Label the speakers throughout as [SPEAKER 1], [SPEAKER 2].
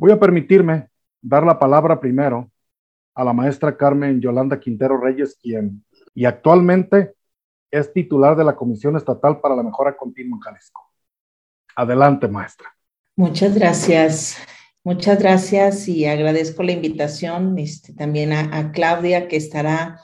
[SPEAKER 1] Voy a permitirme dar la palabra primero a la maestra Carmen Yolanda Quintero Reyes, quien y actualmente es titular de la Comisión Estatal para la Mejora Continua en Jalisco. Adelante, maestra.
[SPEAKER 2] Muchas gracias. Muchas gracias y agradezco la invitación este, también a, Claudia que estará,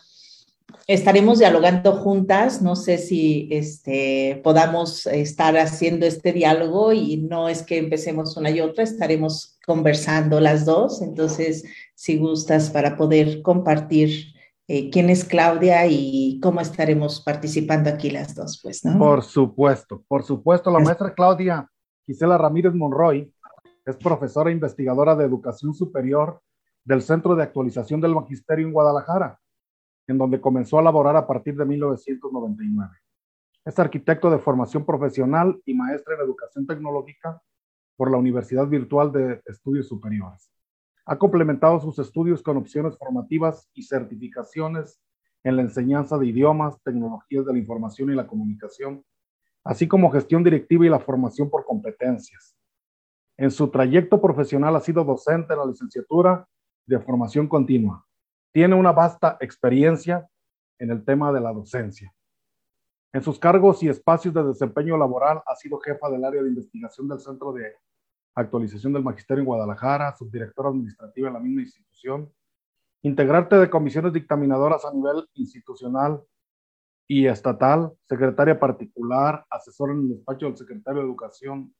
[SPEAKER 2] estaremos dialogando juntas. No sé si este, podamos estar haciendo este diálogo y no es que empecemos una y otra, estaremos conversando las dos. Entonces, si gustas para poder compartir eh, quién es Claudia y cómo estaremos participando aquí las dos, pues, ¿no?
[SPEAKER 1] Por supuesto, por supuesto. La maestra Claudia Gisela Ramírez Monroy es profesora e investigadora de educación superior del Centro de Actualización del Magisterio en Guadalajara, en donde comenzó a laborar a partir de 1999. Es arquitecto de formación profesional y maestra en educación tecnológica por la Universidad Virtual de Estudios Superiores. Ha complementado sus estudios con opciones formativas y certificaciones en la enseñanza de idiomas, tecnologías de la información y la comunicación, así como gestión directiva y la formación por competencias. En su trayecto profesional ha sido docente en la licenciatura de formación continua. Tiene una vasta experiencia en el tema de la docencia. En sus cargos y espacios de desempeño laboral ha sido jefa del área de investigación del Centro de actualización del magisterio en Guadalajara, subdirectora administrativa en la misma institución, integrante de comisiones dictaminadoras a nivel institucional y estatal, secretaria particular, asesora en el despacho del secretario de Educación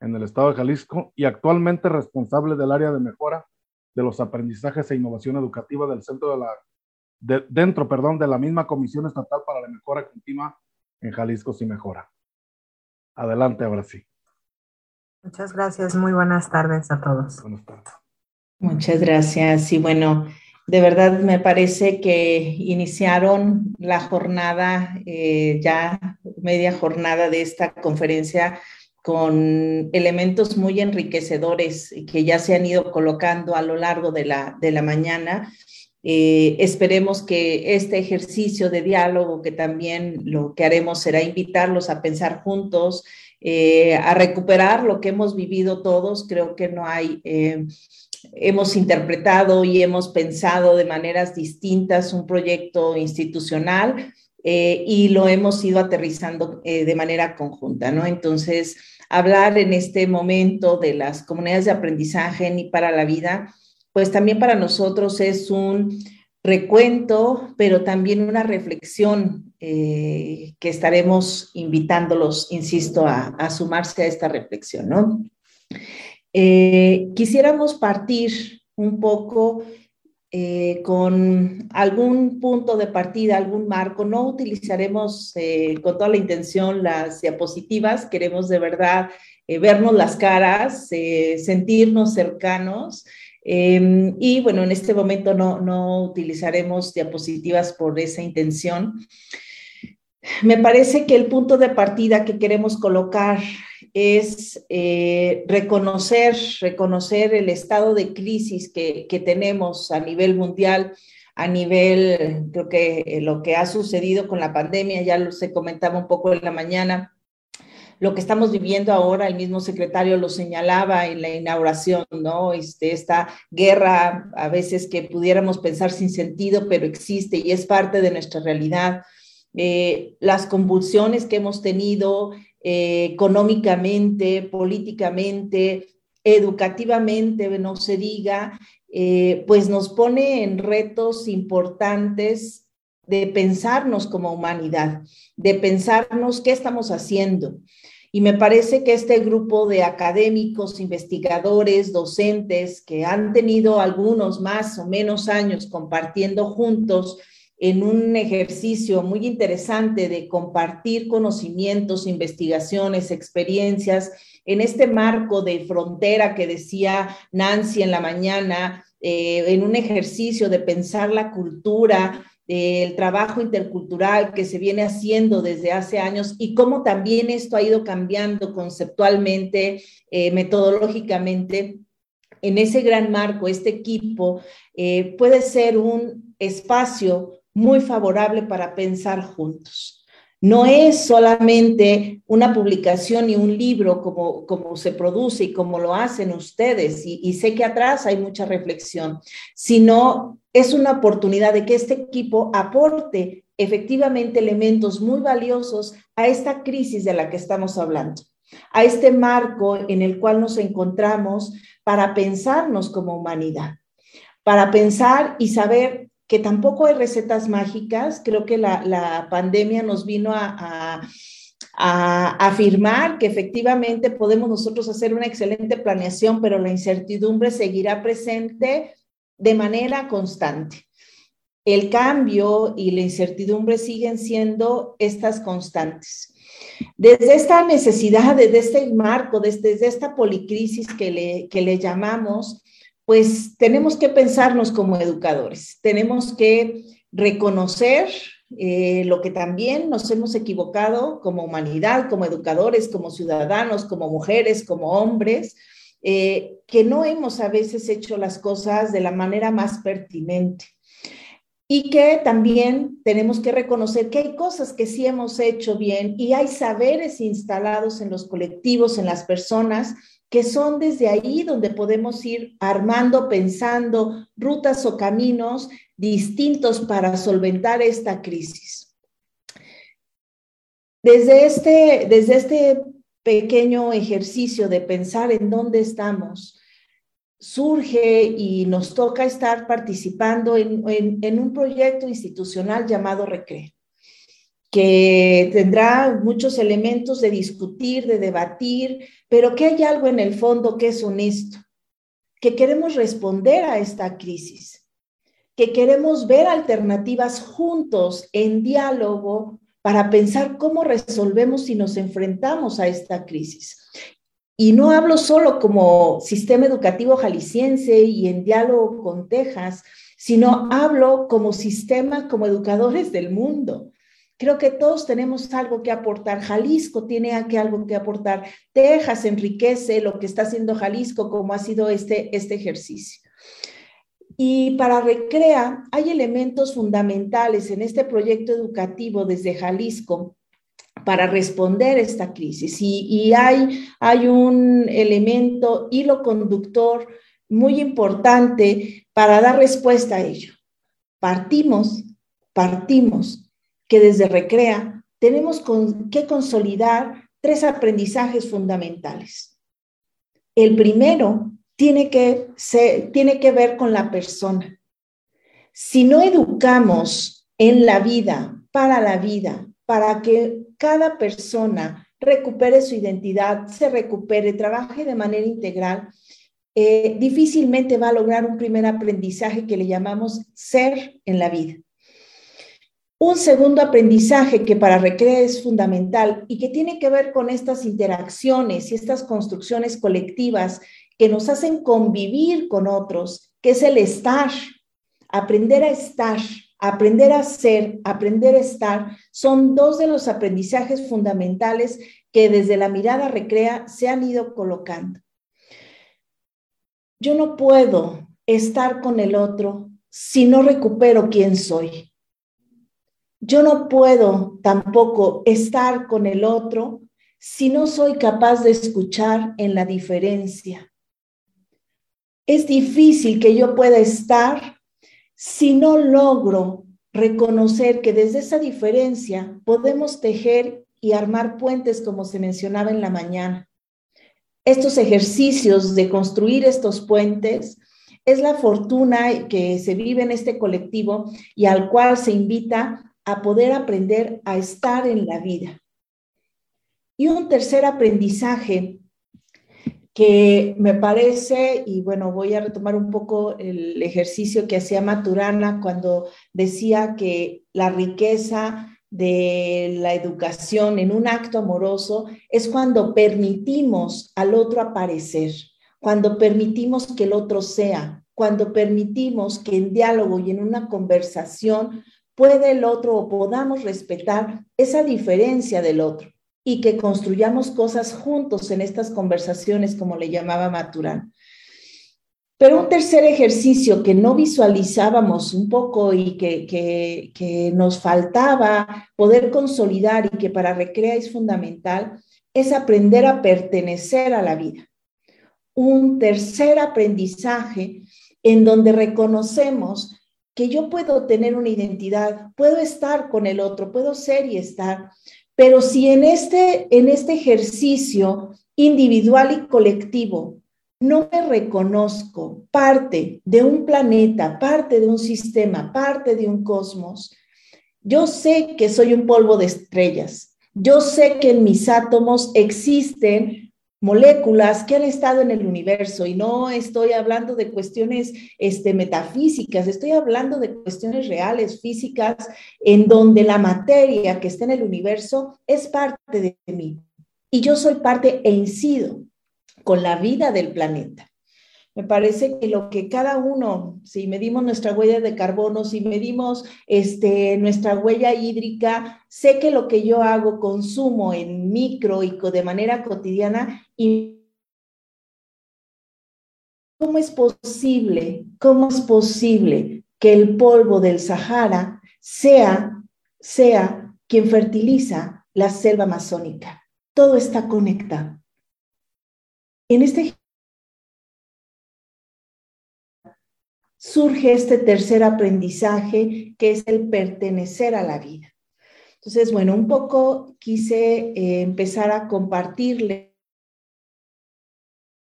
[SPEAKER 1] en el estado de Jalisco y actualmente responsable del área de mejora de los aprendizajes e innovación educativa del centro de la, dentro, perdón, de la misma Comisión Estatal para la Mejora Continua en Jalisco si mejora. Adelante, ahora sí.
[SPEAKER 3] Muchas gracias. Muy buenas tardes a todos.
[SPEAKER 1] Buenas tardes.
[SPEAKER 2] Muchas gracias. Y bueno, de verdad me parece que iniciaron la jornada, eh, ya media jornada de esta conferencia con elementos muy enriquecedores que ya se han ido colocando a lo largo de la, de la mañana. Eh, esperemos que este ejercicio de diálogo, que también lo que haremos será invitarlos a pensar juntos, eh, a recuperar lo que hemos vivido todos. Creo que no hay, eh, hemos interpretado y hemos pensado de maneras distintas un proyecto institucional eh, y lo hemos ido aterrizando de manera conjunta, ¿no? Entonces, hablar en este momento de las comunidades de aprendizaje ni para la vida, pues también para nosotros es un recuento, pero también una reflexión eh, que estaremos invitándolos, insisto, a, sumarse a esta reflexión, ¿no? Eh, quisiéramos partir un poco eh, con algún punto de partida, algún marco. No utilizaremos con toda la intención las diapositivas, queremos de verdad vernos las caras, sentirnos cercanos. Em, y bueno, en este momento no, no utilizaremos diapositivas por esa intención. Me parece que el punto de partida que queremos colocar es eh, reconocer, reconocer el estado de crisis que, que, tenemos a nivel mundial, a nivel, creo que lo que ha sucedido con la pandemia, ya lo se comentaba un poco en la mañana, lo que estamos viviendo ahora, el mismo secretario lo señalaba en la inauguración, ¿no? Este, esta guerra, a veces que pudiéramos pensar sin sentido, pero existe y es parte de nuestra realidad. Eh, las convulsiones que hemos tenido eh, económicamente, políticamente, educativamente, no se diga, eh, pues nos pone en retos importantes de pensarnos como humanidad, de pensarnos qué estamos haciendo. Y me parece que este grupo de académicos, investigadores, docentes, que han tenido algunos más o menos años compartiendo juntos en un ejercicio muy interesante de compartir conocimientos, investigaciones, experiencias, en este marco de frontera que decía Nancy en la mañana, eh, en un ejercicio de pensar la cultura, el trabajo intercultural que se viene haciendo desde hace años y cómo también esto ha ido cambiando conceptualmente, eh, metodológicamente. En ese gran marco, este equipo eh, puede ser un espacio muy favorable para pensar juntos. No es solamente una publicación y un libro como, como se produce y como lo hacen ustedes, y, sé que atrás hay mucha reflexión, sino es una oportunidad de que este equipo aporte efectivamente elementos muy valiosos a esta crisis de la que estamos hablando, a este marco en el cual nos encontramos para pensarnos como humanidad, para pensar y saber que tampoco hay recetas mágicas. Creo que la, pandemia nos vino a, afirmar que efectivamente podemos nosotros hacer una excelente planeación, pero la incertidumbre seguirá presente de manera constante. El cambio y la incertidumbre siguen siendo estas constantes. Desde esta necesidad, desde este marco, desde, esta policrisis que le, que le llamamos, pues tenemos que pensarnos como educadores, tenemos que reconocer eh, lo que también nos hemos equivocado como humanidad, como educadores, como ciudadanos, como mujeres, como hombres, eh, que no hemos a veces hecho las cosas de la manera más pertinente. Y que también tenemos que reconocer que hay cosas que sí hemos hecho bien y hay saberes instalados en los colectivos, en las personas, que son desde ahí donde podemos ir armando, pensando rutas o caminos distintos para solventar esta crisis. Desde este, desde este pequeño ejercicio de pensar en dónde estamos, surge y nos toca estar participando en, en un proyecto institucional llamado RECRE que tendrá muchos elementos de discutir, de debatir, pero que hay algo en el fondo que es honesto, que queremos responder a esta crisis, que queremos ver alternativas juntos en diálogo para pensar cómo resolvemos si nos enfrentamos a esta crisis. Y no hablo solo como sistema educativo jalisciense y en diálogo con Texas, sino hablo como sistema, como educadores del mundo Creo que todos tenemos algo que aportar. Jalisco tiene aquí algo que aportar. Texas enriquece lo que está haciendo Jalisco, como ha sido este, este ejercicio. Y para Recrea hay elementos fundamentales en este proyecto educativo desde Jalisco para responder a esta crisis. Y, y hay, hay un elemento, hilo conductor muy importante para dar respuesta a ello. Partimos, partimos que desde Recrea tenemos que consolidar tres aprendizajes fundamentales. El primero tiene que, tiene que ver con la persona. Si no educamos en la vida, para la vida, para que cada persona recupere su identidad, se recupere, trabaje de manera integral, eh, difícilmente va a lograr un primer aprendizaje que le llamamos ser en la vida. Un segundo aprendizaje que para Recrea es fundamental y que tiene que ver con estas interacciones y estas construcciones colectivas que nos hacen convivir con otros, que es el estar, aprender a estar, aprender a ser, aprender a estar, son dos de los aprendizajes fundamentales que desde la mirada Recrea se han ido colocando. Yo no puedo estar con el otro si no recupero quién soy. Yo no puedo tampoco estar con el otro si no soy capaz de escuchar en la diferencia. Es difícil que yo pueda estar si no logro reconocer que desde esa diferencia podemos tejer y armar puentes como se mencionaba en la mañana. Estos ejercicios de construir estos puentes es la fortuna que se vive en este colectivo y al cual se invita a poder aprender a estar en la vida. Y un tercer aprendizaje que me parece, y bueno, voy a retomar un poco el ejercicio que hacía Maturana cuando decía que la riqueza de la educación en un acto amoroso es cuando permitimos al otro aparecer, cuando permitimos que el otro sea, cuando permitimos que en diálogo y en una conversación puede el otro o podamos respetar esa diferencia del otro y que construyamos cosas juntos en estas conversaciones, como le llamaba Maturán. Pero un tercer ejercicio que no visualizábamos un poco y que, que, nos faltaba poder consolidar y que para Recrea es fundamental es aprender a pertenecer a la vida. Un tercer aprendizaje en donde reconocemos que yo puedo tener una identidad, puedo estar con el otro, puedo ser y estar, pero si en este, en este ejercicio individual y colectivo no me reconozco parte de un planeta, parte de un sistema, parte de un cosmos, yo sé que soy un polvo de estrellas, yo sé que en mis átomos existen moléculas que han estado en el universo y no estoy hablando de cuestiones este, metafísicas, estoy hablando de cuestiones reales, físicas, en donde la materia que está en el universo es parte de mí y yo soy parte e incido con la vida del planeta. Me parece que lo que cada uno, si medimos nuestra huella de carbono, si medimos este, nuestra huella hídrica, sé que lo que yo hago, consumo en micro y de manera cotidiana, y ¿cómo es posible, cómo es posible que el polvo del Sahara sea, sea quien fertiliza la selva amazónica? Todo está conectado. En este surge este tercer aprendizaje que es el pertenecer a la vida. Entonces, bueno, un poco quise eh, empezar a compartirle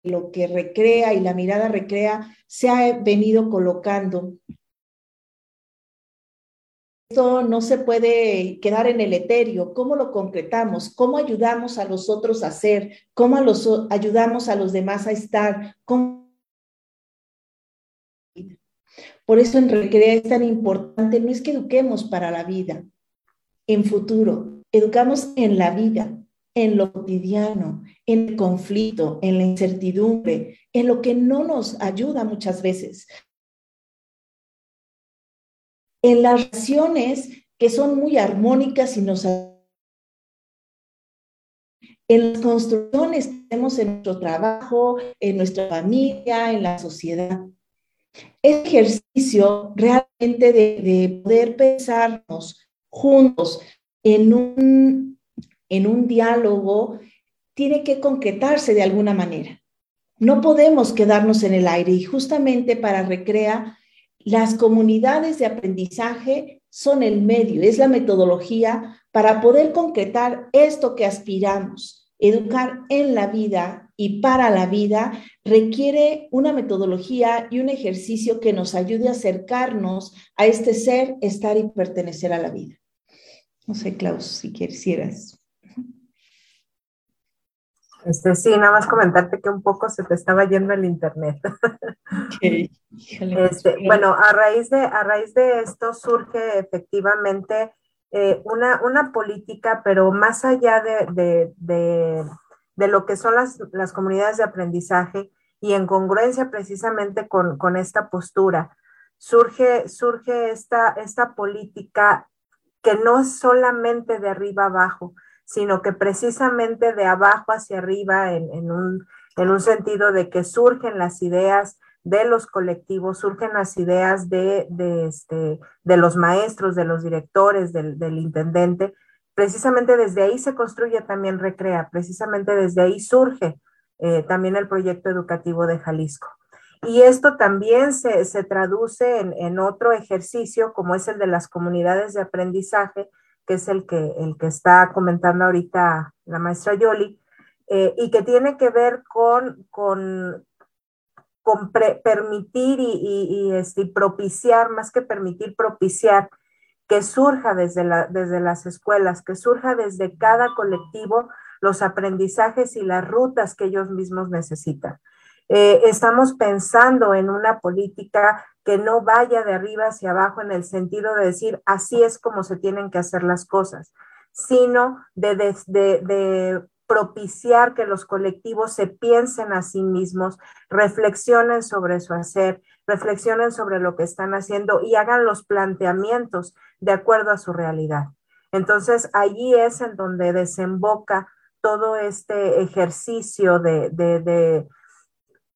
[SPEAKER 2] lo que recrea y la mirada recrea se ha venido colocando esto no se puede quedar en el etéreo. ¿Cómo lo concretamos? ¿Cómo ayudamos a los otros a ser? ¿Cómo ayudamos a los demás a estar? Por eso en Recrea es tan importante, no es que eduquemos para la vida, en futuro, educamos en la vida, en lo cotidiano, en el conflicto, en la incertidumbre, en lo que no nos ayuda muchas veces en las relaciones que son muy armónicas y nos en las construcciones que tenemos en nuestro trabajo, en nuestra familia, en la sociedad. Este ejercicio realmente de, de poder pensarnos juntos en un, en un diálogo tiene que concretarse de alguna manera. No podemos quedarnos en el aire y justamente para Recrea las comunidades de aprendizaje son el medio, es la metodología para poder concretar esto que aspiramos. Educar en la vida y para la vida requiere una metodología y un ejercicio que nos ayude a acercarnos a este ser, estar y pertenecer a la vida. No sé, Klaus, si quisieras.
[SPEAKER 3] Este, sí, nada más comentarte que un poco se te estaba yendo el internet. Este, bueno, a raíz, de, a raíz de esto surge efectivamente eh, una, una, política, pero más allá de, de, lo que son las, las, comunidades de aprendizaje y en congruencia precisamente con, con esta postura, surge, surge esta, esta política que no es solamente de arriba abajo, sino que precisamente de abajo hacia arriba, en, un, sentido de que surgen las ideas de los colectivos, surgen las ideas de, este, de los maestros, de los directores, del, intendente. Precisamente desde ahí se construye también Recrea, precisamente desde ahí surge eh, también el proyecto educativo de Jalisco. Y esto también se, traduce en, en, otro ejercicio, como es el de las comunidades de aprendizaje, que es el que, el que está comentando ahorita la maestra Yoli, eh, y que tiene que ver con, con, con permitir y, este, propiciar, más que permitir, propiciar que surja desde, desde las escuelas, que surja desde cada colectivo los aprendizajes y las rutas que ellos mismos necesitan. Eh, estamos pensando en una política que no vaya de arriba hacia abajo en el sentido de decir así es como se tienen que hacer las cosas, sino de, de, propiciar que los colectivos se piensen a sí mismos, reflexionen sobre su hacer, reflexionen sobre lo que están haciendo y hagan los planteamientos de acuerdo a su realidad. Entonces, allí es en donde desemboca todo este ejercicio de,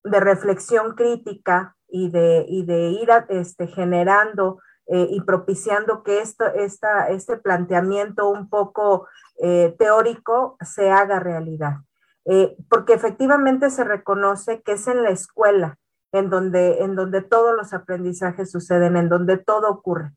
[SPEAKER 3] de reflexión crítica y de, y de ir este, generando eh, y propiciando que esto, esta, este planteamiento un poco eh, teórico se haga realidad. Eh, porque efectivamente se reconoce que es en la escuela en donde, en donde todos los aprendizajes suceden, en donde todo ocurre.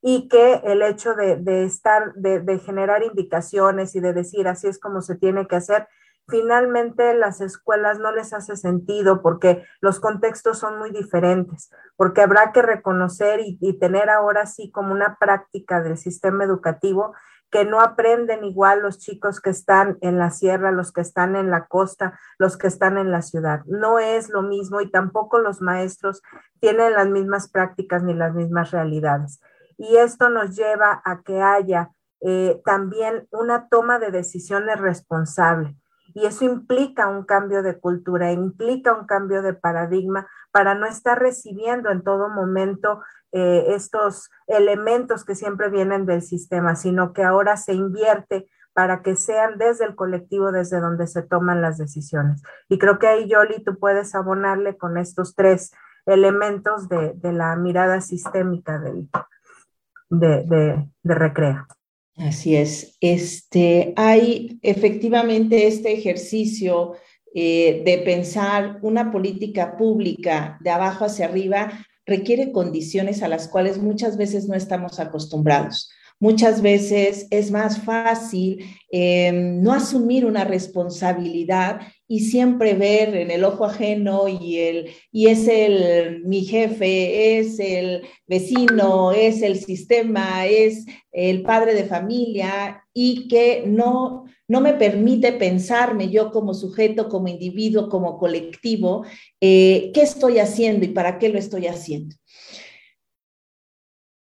[SPEAKER 3] Y que el hecho de, de estar, de, de generar indicaciones y de decir así es como se tiene que hacer, finalmente las escuelas no les hace sentido porque los contextos son muy diferentes, porque habrá que reconocer y, tener ahora sí como una práctica del sistema educativo que no aprenden igual los chicos que están en la sierra, los que están en la costa, los que están en la ciudad. No es lo mismo y tampoco los maestros tienen las mismas prácticas ni las mismas realidades. Y esto nos lleva a que haya eh, también una toma de decisiones responsable y eso implica un cambio de cultura, implica un cambio de paradigma para no estar recibiendo en todo momento eh, estos elementos que siempre vienen del sistema, sino que ahora se invierte para que sean desde el colectivo desde donde se toman las decisiones. Y creo que ahí, Yoli, tú puedes abonarle con estos tres elementos de, la mirada sistémica del, de, de, de Recrea.
[SPEAKER 2] Así es. Este, hay efectivamente este ejercicio eh, de pensar una política pública de abajo hacia arriba requiere condiciones a las cuales muchas veces no estamos acostumbrados. Muchas veces es más fácil em, no asumir una responsabilidad y siempre ver en el ojo ajeno y, el, y es el mi jefe, es el vecino, es el sistema, es el padre de familia y que no, no me permite pensarme yo como sujeto, como individuo, como colectivo, eh, qué estoy haciendo y para qué lo estoy haciendo.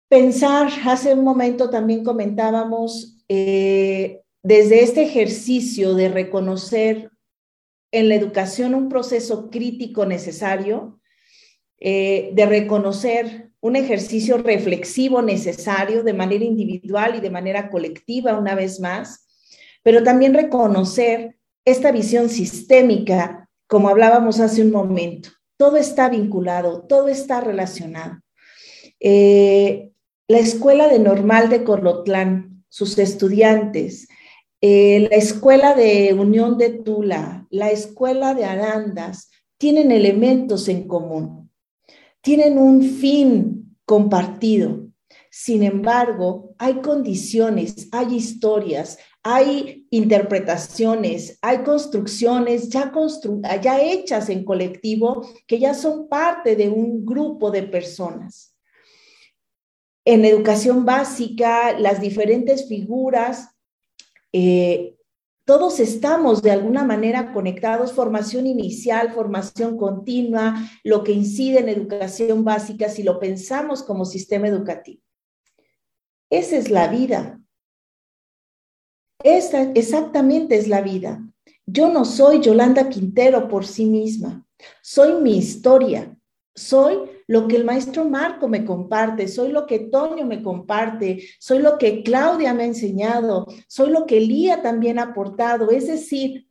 [SPEAKER 2] Pensar, hace un momento también comentábamos, eh, desde este ejercicio de reconocer en la educación un proceso crítico necesario, eh, de reconocer un ejercicio reflexivo necesario de manera individual y de manera colectiva una vez más, pero también reconocer esta visión sistémica, como hablábamos hace un momento. Todo está vinculado, todo está relacionado. Eh, la Escuela de Normal de Colotlán, sus estudiantes, eh, la Escuela de Unión de Tula, la Escuela de Arandas, tienen elementos en común, tienen un fin compartido. Sin embargo, hay condiciones, hay historias, hay interpretaciones, hay construcciones ya, ya hechas en colectivo que ya son parte de un grupo de personas en educación básica, las diferentes figuras, eh, todos estamos de alguna manera conectados, formación inicial, formación continua, lo que incide en educación básica, si lo pensamos como sistema educativo. Esa es la vida. Esa exactamente es la vida. Yo no soy Yolanda Quintero por sí misma, soy mi historia, soy lo que el maestro Marco me comparte, soy lo que Toño me comparte, soy lo que Claudia me ha enseñado, soy lo que Lía también ha aportado. Es decir,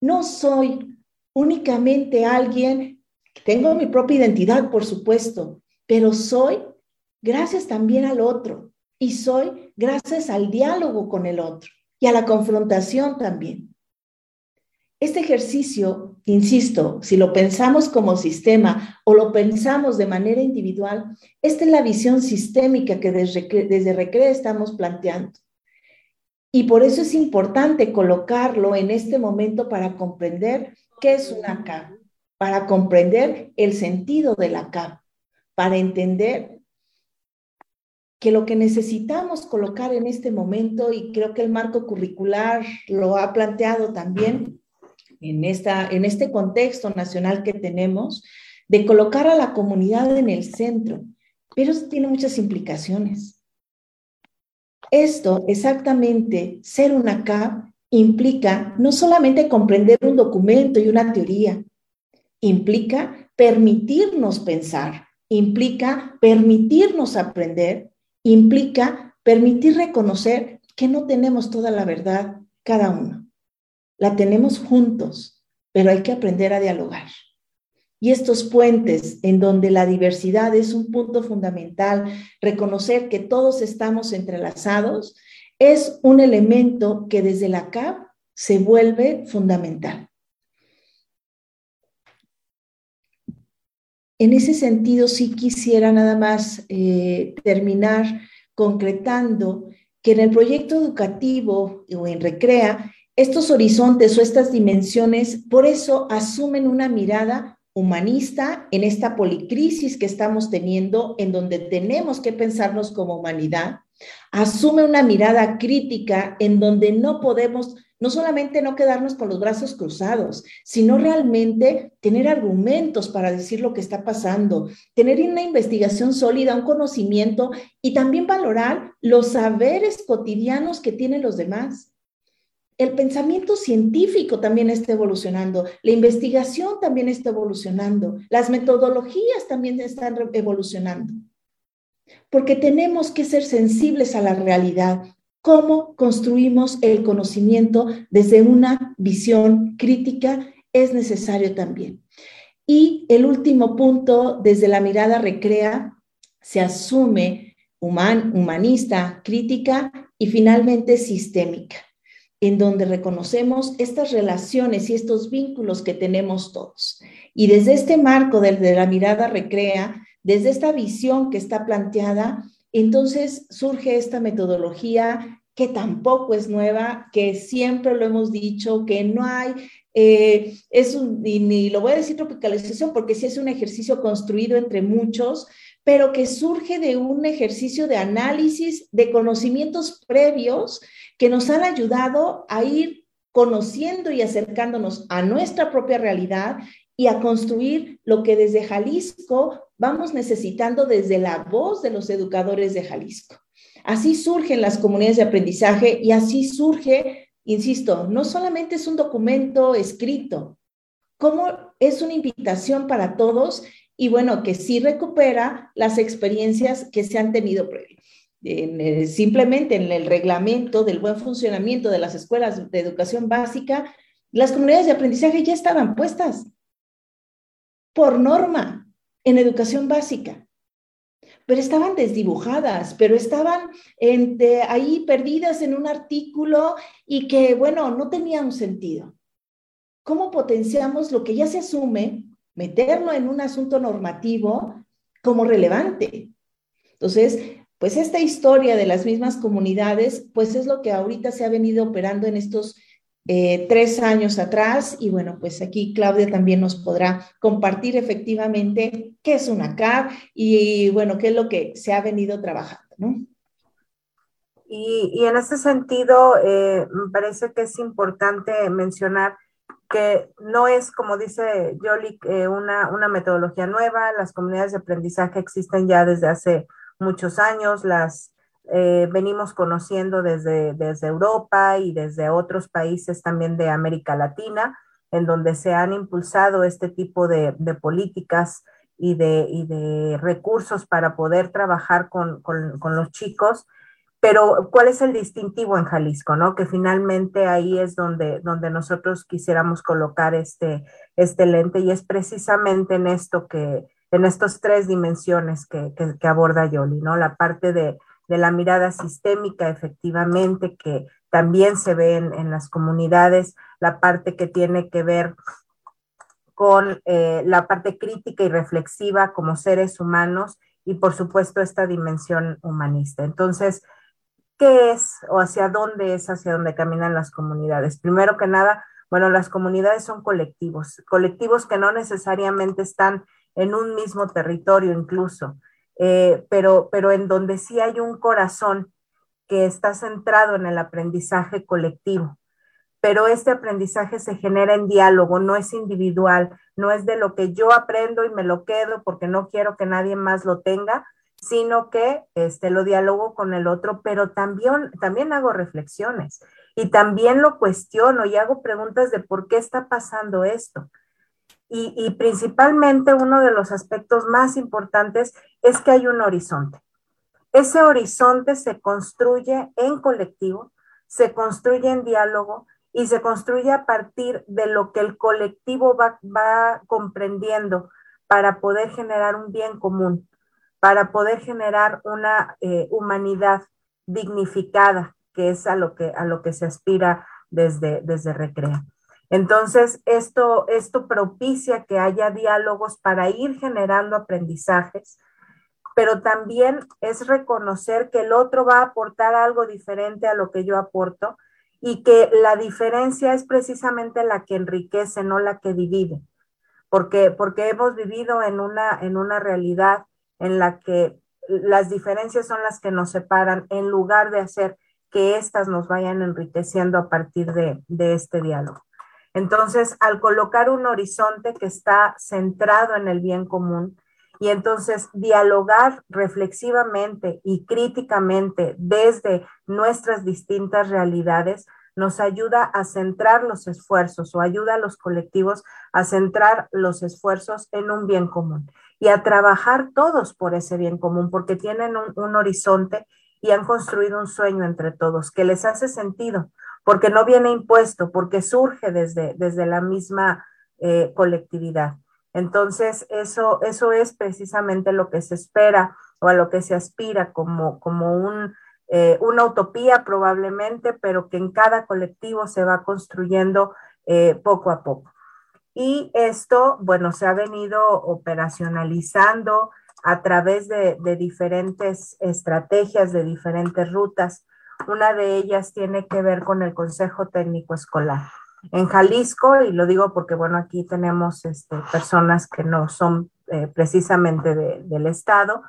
[SPEAKER 2] no soy únicamente alguien, tengo mi propia identidad, por supuesto, pero soy gracias también al otro y soy gracias al diálogo con el otro y a la confrontación también. Este ejercicio, insisto, si lo pensamos como sistema o lo pensamos de manera individual, esta es la visión sistémica que desde, desde Recrea estamos planteando. Y por eso es importante colocarlo en este momento para comprender qué es una CAP, para comprender el sentido de la CAP, para entender que lo que necesitamos colocar en este momento, y creo que el marco curricular lo ha planteado también, en, esta, en este contexto nacional que tenemos, de colocar a la comunidad en el centro, pero eso tiene muchas implicaciones. Esto, exactamente, ser una CAP implica no solamente comprender un documento y una teoría, implica permitirnos pensar, implica permitirnos aprender, implica permitir reconocer que no tenemos toda la verdad cada uno la tenemos juntos, pero hay que aprender a dialogar. y estos puentes en donde la diversidad es un punto fundamental, reconocer que todos estamos entrelazados, es un elemento que desde la CAP se vuelve fundamental. En ese sentido, sí quisiera nada más eh, terminar concretando que en el proyecto educativo o en Recrea, estos horizontes o estas dimensiones, por eso asumen una mirada humanista en esta policrisis que estamos teniendo, en donde tenemos que pensarnos como humanidad, asume una mirada crítica en donde no podemos no solamente no quedarnos con los brazos cruzados, sino realmente tener argumentos para decir lo que está pasando, tener una investigación sólida, un conocimiento y también valorar los saberes cotidianos que tienen los demás el pensamiento científico también está evolucionando, la investigación también está evolucionando, las metodologías también están evolucionando, porque tenemos que ser sensibles a la realidad, cómo construimos el conocimiento desde una visión crítica es necesario también. Y el último punto, desde la mirada recrea, se asume humanista, crítica y finalmente sistémica en donde reconocemos estas relaciones y estos vínculos que tenemos todos. Y desde este marco de, la mirada recrea, desde esta visión que está planteada, entonces surge esta metodología que tampoco es nueva, que siempre lo hemos dicho, que no hay, eh, es un, y ni lo voy a decir tropicalización porque sí es un ejercicio construido entre muchos, pero que surge de un ejercicio de análisis de conocimientos previos que nos han ayudado a ir conociendo y acercándonos a nuestra propia realidad y a construir lo que desde Jalisco vamos necesitando desde la voz de los educadores de Jalisco. Así surgen las comunidades de aprendizaje y así surge, insisto, no solamente es un documento escrito, como es una invitación para todos y bueno, que sí recupera las experiencias que se han tenido previamente simplemente en el reglamento del buen funcionamiento de las escuelas de educación básica, las comunidades de aprendizaje ya estaban puestas por norma en educación básica, pero estaban desdibujadas, pero estaban ahí perdidas en un artículo y que, bueno, no tenía un sentido. ¿Cómo potenciamos lo que ya se asume, meterlo en un asunto normativo como relevante? Entonces, pues esta historia de las mismas comunidades, pues es lo que ahorita se ha venido operando en estos eh, tres años atrás. Y bueno, pues aquí Claudia también nos podrá compartir efectivamente qué es una CAP y bueno, qué es lo que se ha venido trabajando, ¿no?
[SPEAKER 3] Y, en este sentido, eh, me parece que es importante mencionar que no es, como dice Jolik, una, una metodología nueva. Las comunidades de aprendizaje existen ya desde hace muchos años, las eh, venimos conociendo desde, desde Europa y desde otros países también de América Latina, en donde se han impulsado este tipo de, políticas y de, de, recursos para poder trabajar con, los chicos. Pero, ¿cuál es el distintivo en Jalisco? ¿no? Que finalmente ahí es donde, donde nosotros quisiéramos colocar este, este lente y es precisamente en esto que, en estas tres dimensiones que, aborda Yoli, ¿no? La parte de, la mirada sistémica, efectivamente, que también se ve en, las comunidades, la parte que tiene que ver con eh, la parte crítica y reflexiva como seres humanos y por supuesto esta dimensión humanista. Entonces, ¿qué es o hacia dónde es hacia dónde caminan las comunidades? Primero que nada, bueno, las comunidades son colectivos, colectivos que no necesariamente están en un mismo territorio incluso, eh, pero, pero en donde sí hay un corazón que está centrado en el aprendizaje colectivo. Pero este aprendizaje se genera en diálogo, no es individual, no es de lo que yo aprendo y me lo quedo porque no quiero que nadie más lo tenga, sino que este, lo dialogo con el otro, pero también, también hago reflexiones y también lo cuestiono y hago preguntas de por qué está pasando esto. Y, principalmente uno de los aspectos más importantes es que hay un horizonte. Ese horizonte se construye en colectivo, se construye en diálogo y se construye a partir de lo que el colectivo va, va comprendiendo para poder generar un bien común, para poder generar una eh, humanidad dignificada, que es a lo que, a lo que se aspira desde, desde Recrea. Entonces, esto, esto propicia que haya diálogos para ir generando aprendizajes, pero también es reconocer que el otro va a aportar algo diferente a lo que yo aporto y que la diferencia es precisamente la que enriquece, no la que divide, porque, porque hemos vivido en una, en una realidad en la que las diferencias son las que nos separan en lugar de hacer que éstas nos vayan enriqueciendo a partir de, de este diálogo. Entonces, al colocar un horizonte que está centrado en el bien común, y entonces dialogar reflexivamente y críticamente desde nuestras distintas realidades nos ayuda a centrar los esfuerzos o ayuda a los colectivos a centrar los esfuerzos en un bien común y a trabajar todos por ese bien común porque tienen un, horizonte y han construido un sueño entre todos que les hace sentido porque no viene impuesto, porque surge desde, desde la misma eh, colectividad. Entonces, eso, eso es precisamente lo que se espera o a lo que se aspira como, como un, eh, una utopía probablemente, pero que en cada colectivo se va construyendo eh, poco a poco. Y esto, bueno, se ha venido operacionalizando a través de, de diferentes estrategias, de diferentes rutas. Una de ellas tiene que ver con el Consejo Técnico Escolar. En Jalisco, y lo digo porque, bueno, aquí tenemos este, personas que no son eh, precisamente del Estado,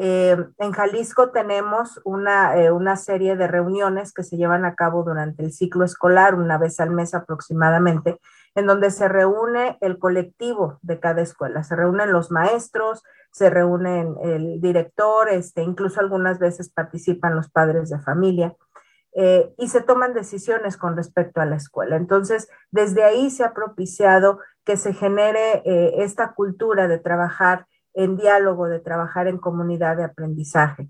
[SPEAKER 3] eh, en Jalisco tenemos una, eh, una, serie de reuniones que se llevan a cabo durante el ciclo escolar, una vez al mes aproximadamente, en donde se reúne el colectivo de cada escuela, se reúnen los maestros, se reúnen el director, este, incluso algunas veces participan los padres de familia. Eh, y se toman decisiones con respecto a la escuela. Entonces, desde ahí se ha propiciado que se genere eh, esta cultura de trabajar en diálogo, de trabajar en comunidad de aprendizaje.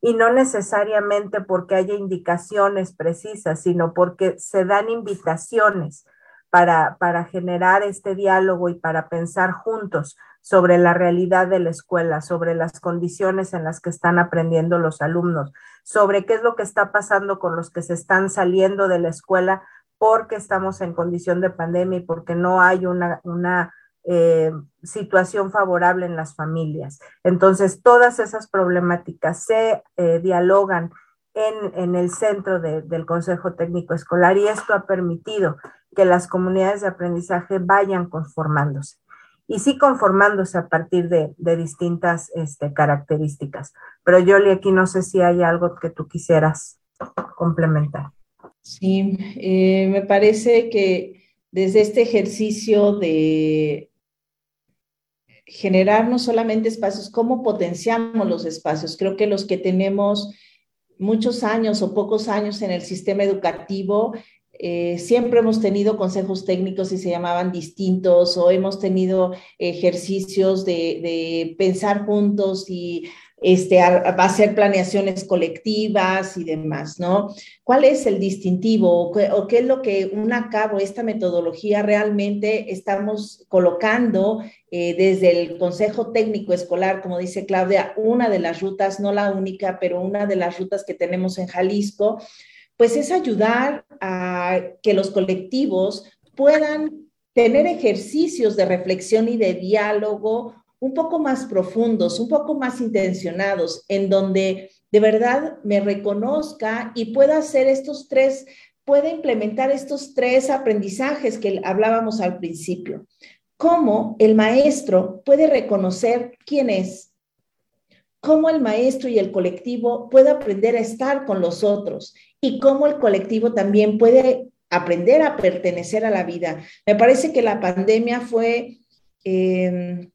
[SPEAKER 3] Y no necesariamente porque haya indicaciones precisas, sino porque se dan invitaciones para, para generar este diálogo y para pensar juntos sobre la realidad de la escuela, sobre las condiciones en las que están aprendiendo los alumnos, sobre qué es lo que está pasando con los que se están saliendo de la escuela porque estamos en condición de pandemia y porque no hay una, una eh, situación favorable en las familias. Entonces, todas esas problemáticas se eh, dialogan en, en, el centro del Consejo Técnico Escolar y esto ha permitido que las comunidades de aprendizaje vayan conformándose y sí conformándose a partir de, distintas este, características. Pero Yoli, aquí no sé si hay algo que tú quisieras complementar.
[SPEAKER 2] Sí, eh, me parece que desde este ejercicio de generar no solamente espacios, cómo potenciamos los espacios. Creo que los que tenemos muchos años o pocos años en el sistema educativo eh, siempre hemos tenido consejos técnicos y se llamaban distintos o hemos tenido ejercicios de, pensar juntos y este, hacer planeaciones colectivas y demás, ¿no? ¿Cuál es el distintivo o qué, es lo que una a cabo esta metodología realmente estamos colocando eh, desde el Consejo Técnico Escolar, como dice Claudia, una de las rutas, no la única, pero una de las rutas que tenemos en Jalisco, pues es ayudar a que los colectivos puedan tener ejercicios de reflexión y de diálogo un poco más profundos, un poco más intencionados, en donde de verdad me reconozca y pueda hacer estos tres, pueda implementar estos tres aprendizajes que hablábamos al principio. Cómo el maestro puede reconocer quién es, cómo el maestro y el colectivo puede aprender a estar con los otros y cómo el colectivo también puede aprender a pertenecer a la vida. Me parece que la pandemia fue, em,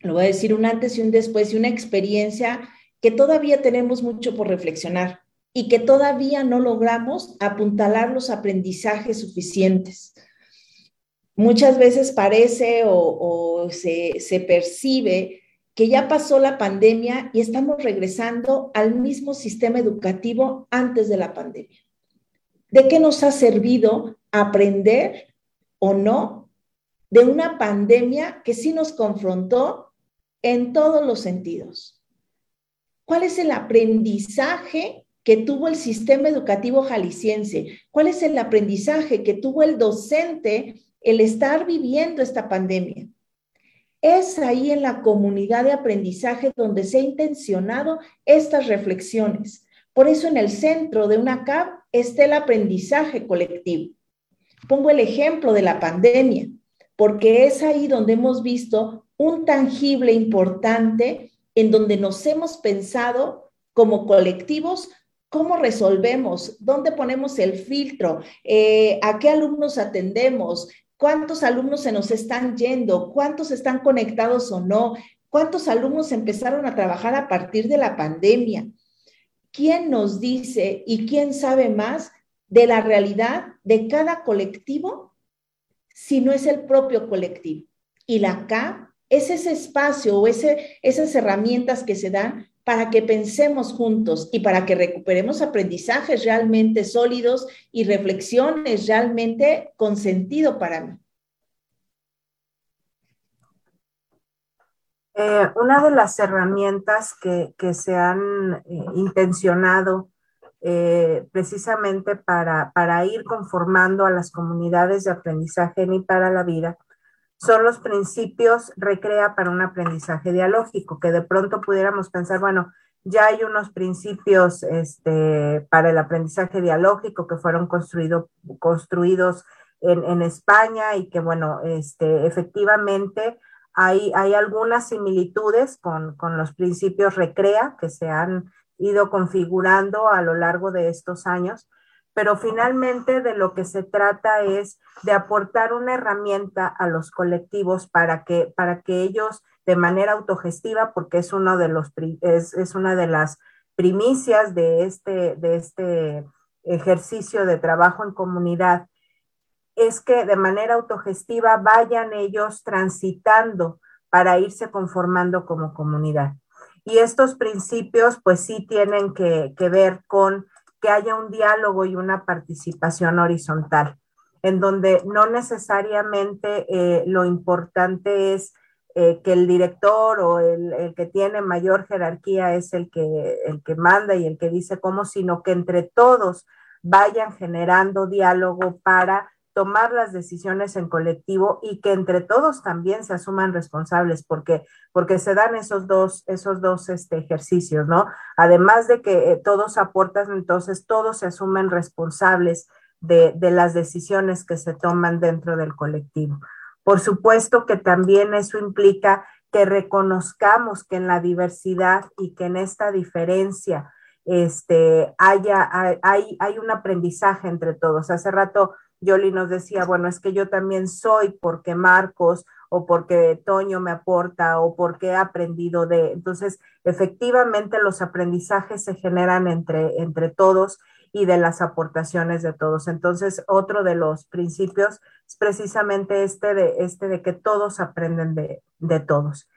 [SPEAKER 2] lo voy a decir, un antes y un después y una experiencia que todavía tenemos mucho por reflexionar y que todavía no logramos apuntalar los aprendizajes suficientes. Muchas veces parece o, se, se percibe que ya pasó la pandemia y estamos regresando al mismo sistema educativo antes de la pandemia. ¿De qué nos ha servido aprender o no de una pandemia que sí nos confrontó en todos los sentidos. ¿Cuál es el aprendizaje que tuvo el sistema educativo jalisciense? ¿Cuál es el aprendizaje que tuvo el docente el estar viviendo esta pandemia? Es ahí en la comunidad de aprendizaje donde se ha intencionado estas reflexiones. Por eso en el centro de una CAP está el aprendizaje colectivo. Pongo el ejemplo de la pandemia, porque es ahí donde hemos visto un tangible importante en donde nos hemos pensado como colectivos cómo resolvemos, dónde ponemos el filtro, eh, a qué alumnos atendemos, cuántos alumnos se nos están yendo, cuántos están conectados o no, cuántos alumnos empezaron a trabajar a partir de la pandemia. ¿Quién nos dice y quién sabe más de la realidad de cada colectivo si no es el propio colectivo? Y la CAP es ese espacio o esas herramientas que se dan para que pensemos juntos y para que recuperemos aprendizajes realmente sólidos y reflexiones realmente con sentido para mí.
[SPEAKER 3] Eh, una de las herramientas que, se han eh, intencionado eh, precisamente para, para, ir conformando a las comunidades de aprendizaje ni para la vida son los principios recrea para un aprendizaje dialógico, que de pronto pudiéramos pensar, bueno, ya hay unos principios este, para el aprendizaje dialógico que fueron construido, construidos en, en, España y que, bueno, este, efectivamente hay, hay algunas similitudes con, con los principios recrea que se han ido configurando a lo largo de estos años, pero finalmente de lo que se trata es de aportar una herramienta a los colectivos para que, para que ellos de manera autogestiva, porque es, uno de los, es, es una de las primicias de este, de este ejercicio de trabajo en comunidad, es que de manera autogestiva vayan ellos transitando para irse conformando como comunidad. Y estos principios pues sí tienen que, que ver con que haya un diálogo y una participación horizontal, en donde no necesariamente eh, lo importante es eh, que el director o el, el, que tiene mayor jerarquía es el que, el que manda y el que dice cómo, sino que entre todos vayan generando diálogo para tomar las decisiones en colectivo y que entre todos también se asuman responsables, porque, porque se dan esos dos, esos dos este, ejercicios, ¿no? Además de que eh, todos aportan, entonces todos se asumen responsables de, de las decisiones que se toman dentro del colectivo. Por supuesto que también eso implica que reconozcamos que en la diversidad y que en esta diferencia este, haya, hay, hay un aprendizaje entre todos. Hace rato Yoli nos decía, bueno, es que yo también soy porque Marcos o porque Toño me aporta o porque he aprendido de. Entonces, efectivamente, los aprendizajes se generan entre, entre todos y de las aportaciones de todos. Entonces, otro de los principios es precisamente este de, este de que todos aprenden de, de todos.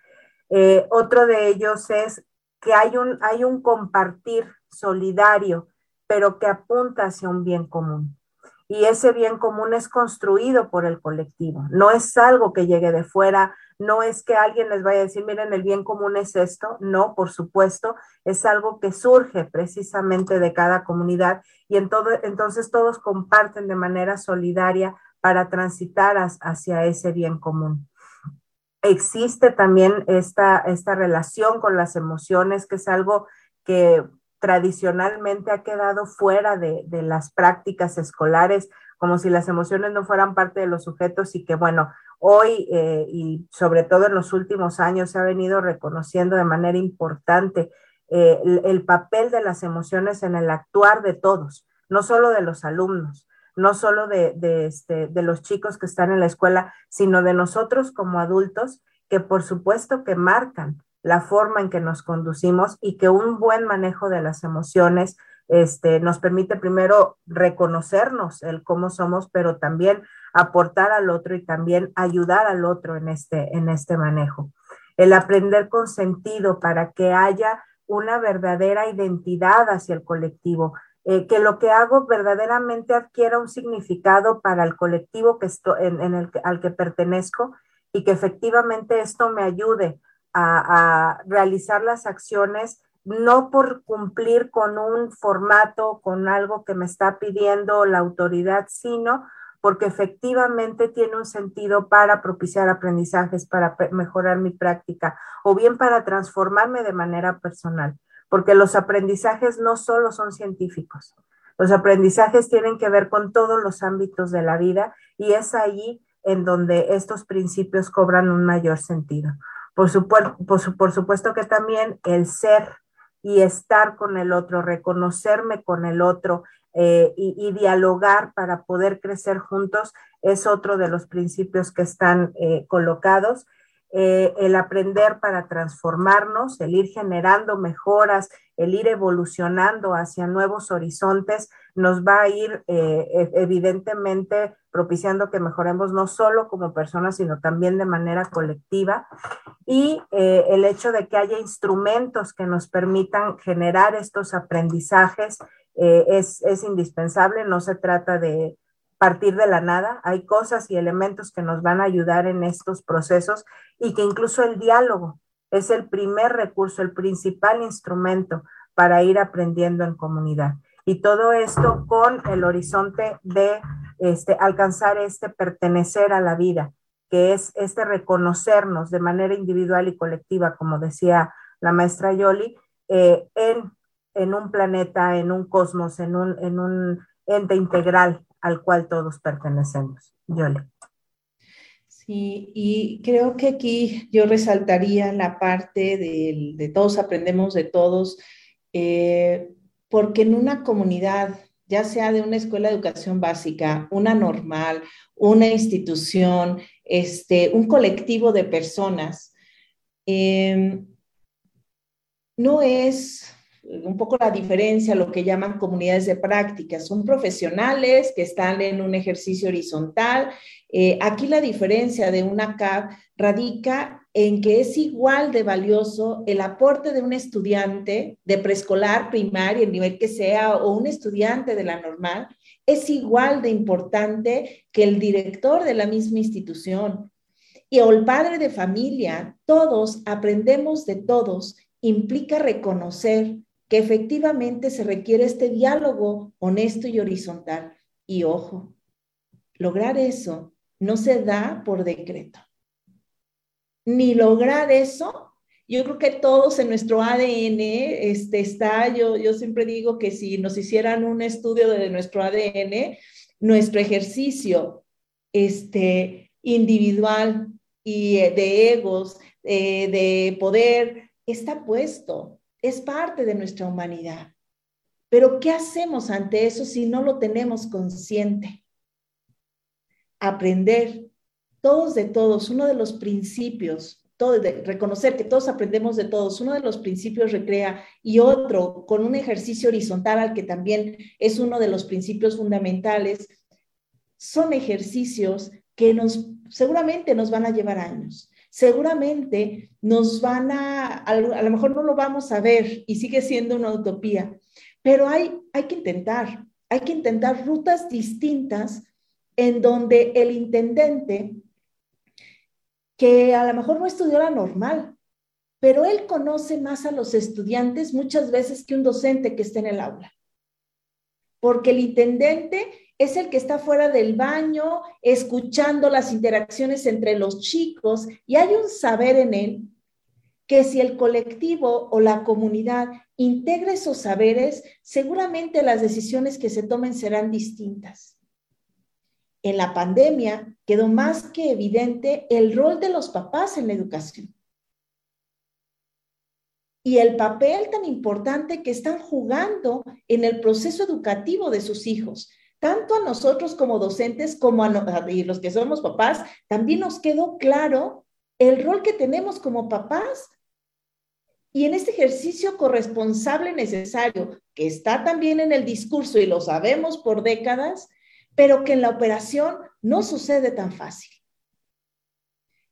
[SPEAKER 3] Eh, otro de ellos es que hay un, hay un compartir solidario, pero que apunta hacia un bien común y ese bien común es construido por el colectivo, no es algo que llegue de fuera, no es que alguien les vaya a decir, miren, el bien común es esto, no, por supuesto, es algo que surge precisamente de cada comunidad y entonces todos comparten de manera solidaria para transitar hacia ese bien común. Existe también esta, esta relación con las emociones, que es algo que tradicionalmente ha quedado fuera de, las prácticas escolares, como si las emociones no fueran parte de los sujetos y que, bueno, hoy eh, y sobre todo en los últimos años se ha venido reconociendo de manera importante eh, el, papel de las emociones en el actuar de todos, no solo de los alumnos, no solo de, este, de los chicos que están en la escuela, sino de nosotros como adultos, que por supuesto que marcan la forma en que nos conducimos y que un buen manejo de las emociones este, nos permite primero reconocernos el cómo somos, pero también aportar al otro y también ayudar al otro en este, en este manejo. El aprender con sentido para que haya una verdadera identidad hacia el colectivo, eh, que lo que hago verdaderamente adquiera un significado para el colectivo que estoy, en, el, al que pertenezco y que efectivamente esto me ayude a, realizar las acciones no por cumplir con un formato, con algo que me está pidiendo la autoridad, sino porque efectivamente tiene un sentido para propiciar aprendizajes, para mejorar mi práctica o bien para transformarme de manera personal porque los aprendizajes no solo son científicos, los aprendizajes tienen que ver con todos los ámbitos de la vida y es ahí en donde estos principios cobran un mayor sentido. Por, por, supuesto que también el ser y estar con el otro, reconocerme con el otro eh, y, dialogar para poder crecer juntos es otro de los principios que están eh, colocados eh, el aprender para transformarnos, el ir generando mejoras, el ir evolucionando hacia nuevos horizontes, nos va a ir eh, e, evidentemente propiciando que mejoremos no solo como personas, sino también de manera colectiva. Y eh, el hecho de que haya instrumentos que nos permitan generar estos aprendizajes es, es indispensable. No se trata de partir de la nada. Hay cosas y elementos que nos van a ayudar en estos procesos y que incluso el diálogo es el primer recurso, el principal instrumento para ir aprendiendo en comunidad. Y todo esto con el horizonte de este, alcanzar este pertenecer a la vida, que es este reconocernos de manera individual y colectiva, como decía la maestra Yoli, eh, en, en, un planeta, en un cosmos, en un, en un ente integral al cual todos pertenecemos. Yoli.
[SPEAKER 2] Sí, y creo que aquí yo resaltaría la parte de, todos aprendemos de todos, eh, porque en una comunidad, ya sea de una escuela de educación básica, una normal, una institución, este, un colectivo de personas, eh, no es un poco la diferencia, lo que llaman comunidades de práctica. Son profesionales que están en un ejercicio horizontal. Eh, aquí la diferencia de una CAD radica en que es igual de valioso el aporte de un estudiante de preescolar, primaria, el nivel que sea, o un estudiante de la normal, es igual de importante que el director de la misma institución. Y o el padre de familia, todos aprendemos de todos, implica reconocer que efectivamente se requiere este diálogo honesto y horizontal. Y ojo, lograr eso no se da por decreto. Ni lograr eso, yo creo que todos en nuestro ADN este, está, yo, yo siempre digo que si nos hicieran un estudio de nuestro ADN, nuestro ejercicio este, individual y eh, de egos, eh, de poder, está puesto es parte de nuestra humanidad. Pero ¿qué hacemos ante eso si no lo tenemos consciente? Aprender todos de todos, uno de los principios, todo, de, reconocer que todos aprendemos de todos, uno de los principios recrea y otro con un ejercicio horizontal al que también es uno de los principios fundamentales, son ejercicios que seguramente nos van a llevar años seguramente nos van a, a lo mejor no lo vamos a ver y sigue siendo una utopía, pero hay, hay que intentar, hay que intentar rutas distintas en donde el intendente, que a lo mejor no estudió la normal, pero él conoce más a los estudiantes muchas veces que un docente que esté en el aula. Porque el intendente es el que está fuera del baño, escuchando las interacciones entre los chicos y hay un saber en él que si el colectivo o la comunidad integra esos saberes, seguramente las decisiones que se tomen serán distintas. En la pandemia quedó más que evidente el rol de los papás en la educación y el papel tan importante que están jugando en el proceso educativo de sus hijos tanto a nosotros como docentes como a, los que somos papás, también nos quedó claro el rol que tenemos como papás. Y en este ejercicio corresponsable necesario, que está también en el discurso y lo sabemos por décadas, pero que en la operación no sucede tan fácil.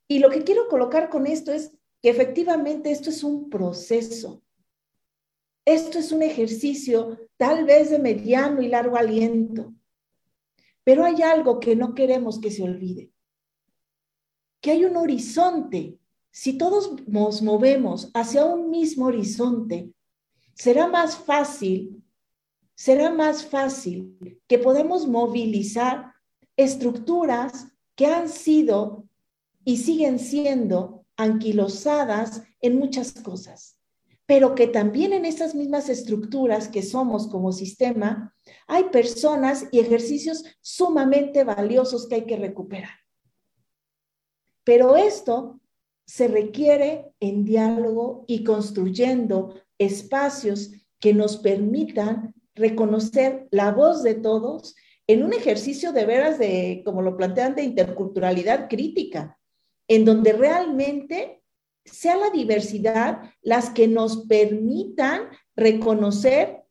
[SPEAKER 2] Y lo que quiero colocar con esto es que efectivamente esto es un proceso. Esto es un ejercicio tal vez de mediano y largo aliento, pero hay algo que no queremos que se olvide, que hay un horizonte. Si todos nos movemos hacia un mismo horizonte, será más fácil, será más fácil que podamos movilizar estructuras que han sido y siguen siendo anquilosadas en muchas cosas pero que también en esas mismas estructuras que somos como sistema, hay personas y ejercicios sumamente valiosos que hay que recuperar. Pero esto se requiere en diálogo y construyendo espacios que nos permitan reconocer la voz de todos en un ejercicio de veras de, como lo plantean, de interculturalidad crítica, en donde realmente sea la diversidad las que nos permitan reconocer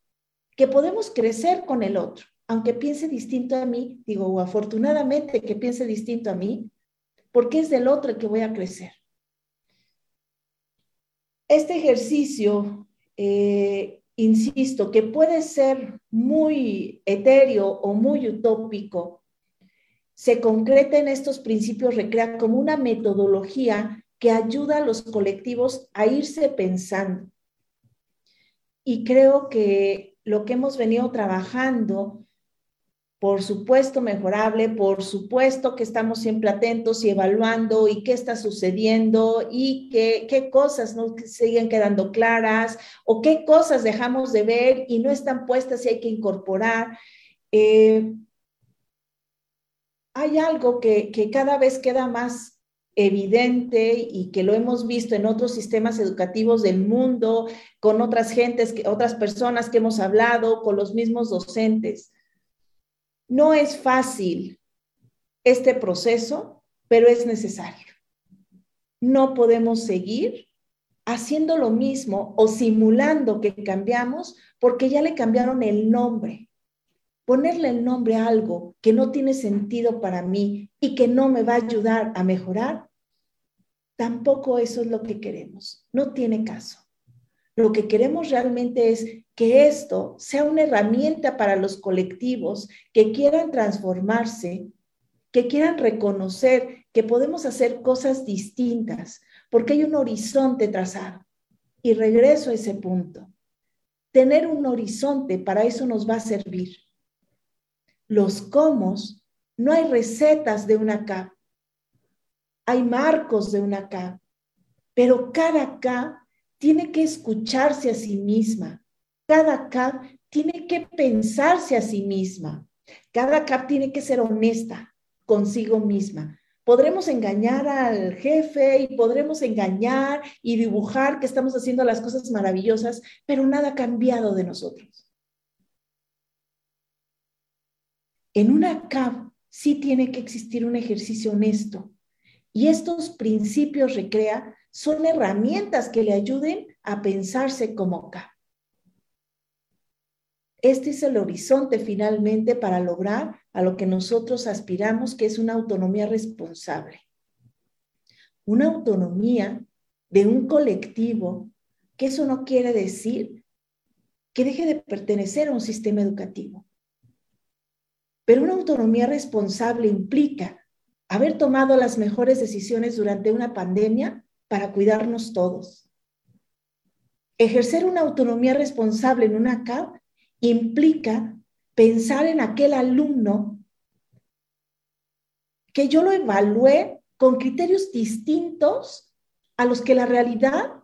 [SPEAKER 2] que podemos crecer con el otro, aunque piense distinto a mí, digo, afortunadamente que piense distinto a mí, porque es del otro el que voy a crecer. Este ejercicio, eh, insisto, que puede ser muy etéreo o muy utópico, se concreta en estos principios, recrea como una metodología que ayuda a los colectivos a irse pensando. Y creo que lo que hemos venido trabajando, por supuesto mejorable, por supuesto que estamos siempre atentos y evaluando y qué está sucediendo y qué, qué cosas no siguen quedando claras o qué cosas dejamos de ver y no están puestas y hay que incorporar. Eh, hay algo que, que cada vez queda más evidente y que lo hemos visto en otros sistemas educativos del mundo, con otras gentes, otras personas que hemos hablado, con los mismos docentes. No es fácil este proceso, pero es necesario. No podemos seguir haciendo lo mismo o simulando que cambiamos porque ya le cambiaron el nombre. Ponerle el nombre a algo que no tiene sentido para mí y que no me va a ayudar a mejorar Tampoco eso es lo que queremos. No tiene caso. Lo que queremos realmente es que esto sea una herramienta para los colectivos que quieran transformarse, que quieran reconocer que podemos hacer cosas distintas, porque hay un horizonte trazado. Y regreso a ese punto. Tener un horizonte, para eso nos va a servir. Los cómo, no hay recetas de una capa hay marcos de una K, pero cada K tiene que escucharse a sí misma, cada K tiene que pensarse a sí misma, cada K tiene que ser honesta consigo misma. Podremos engañar al jefe y podremos engañar y dibujar que estamos haciendo las cosas maravillosas, pero nada ha cambiado de nosotros. En una CAP sí tiene que existir un ejercicio honesto, y estos principios recrea son herramientas que le ayuden a pensarse como K. Este es el horizonte finalmente para lograr a lo que nosotros aspiramos, que es una autonomía responsable. Una autonomía de un colectivo, que eso no quiere decir que deje de pertenecer a un sistema educativo. Pero una autonomía responsable implica haber tomado las mejores decisiones durante una pandemia para cuidarnos todos. Ejercer una autonomía responsable en una CAP implica pensar en aquel alumno que yo lo evalué con criterios distintos a los que la realidad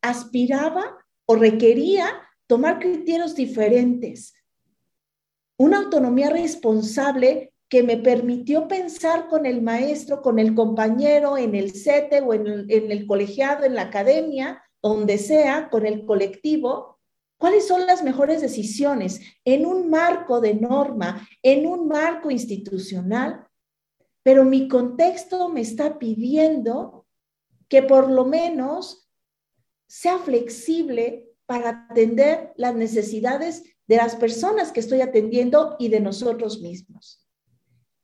[SPEAKER 2] aspiraba o requería tomar criterios diferentes. Una autonomía responsable que me permitió pensar con el maestro, con el compañero, en el CETE o en el, colegiado, en la academia, donde sea, con el colectivo, cuáles son las mejores decisiones en un marco de norma, en un marco institucional, pero mi contexto me está pidiendo que por lo menos sea flexible para atender las necesidades de las personas que estoy atendiendo y de nosotros mismos.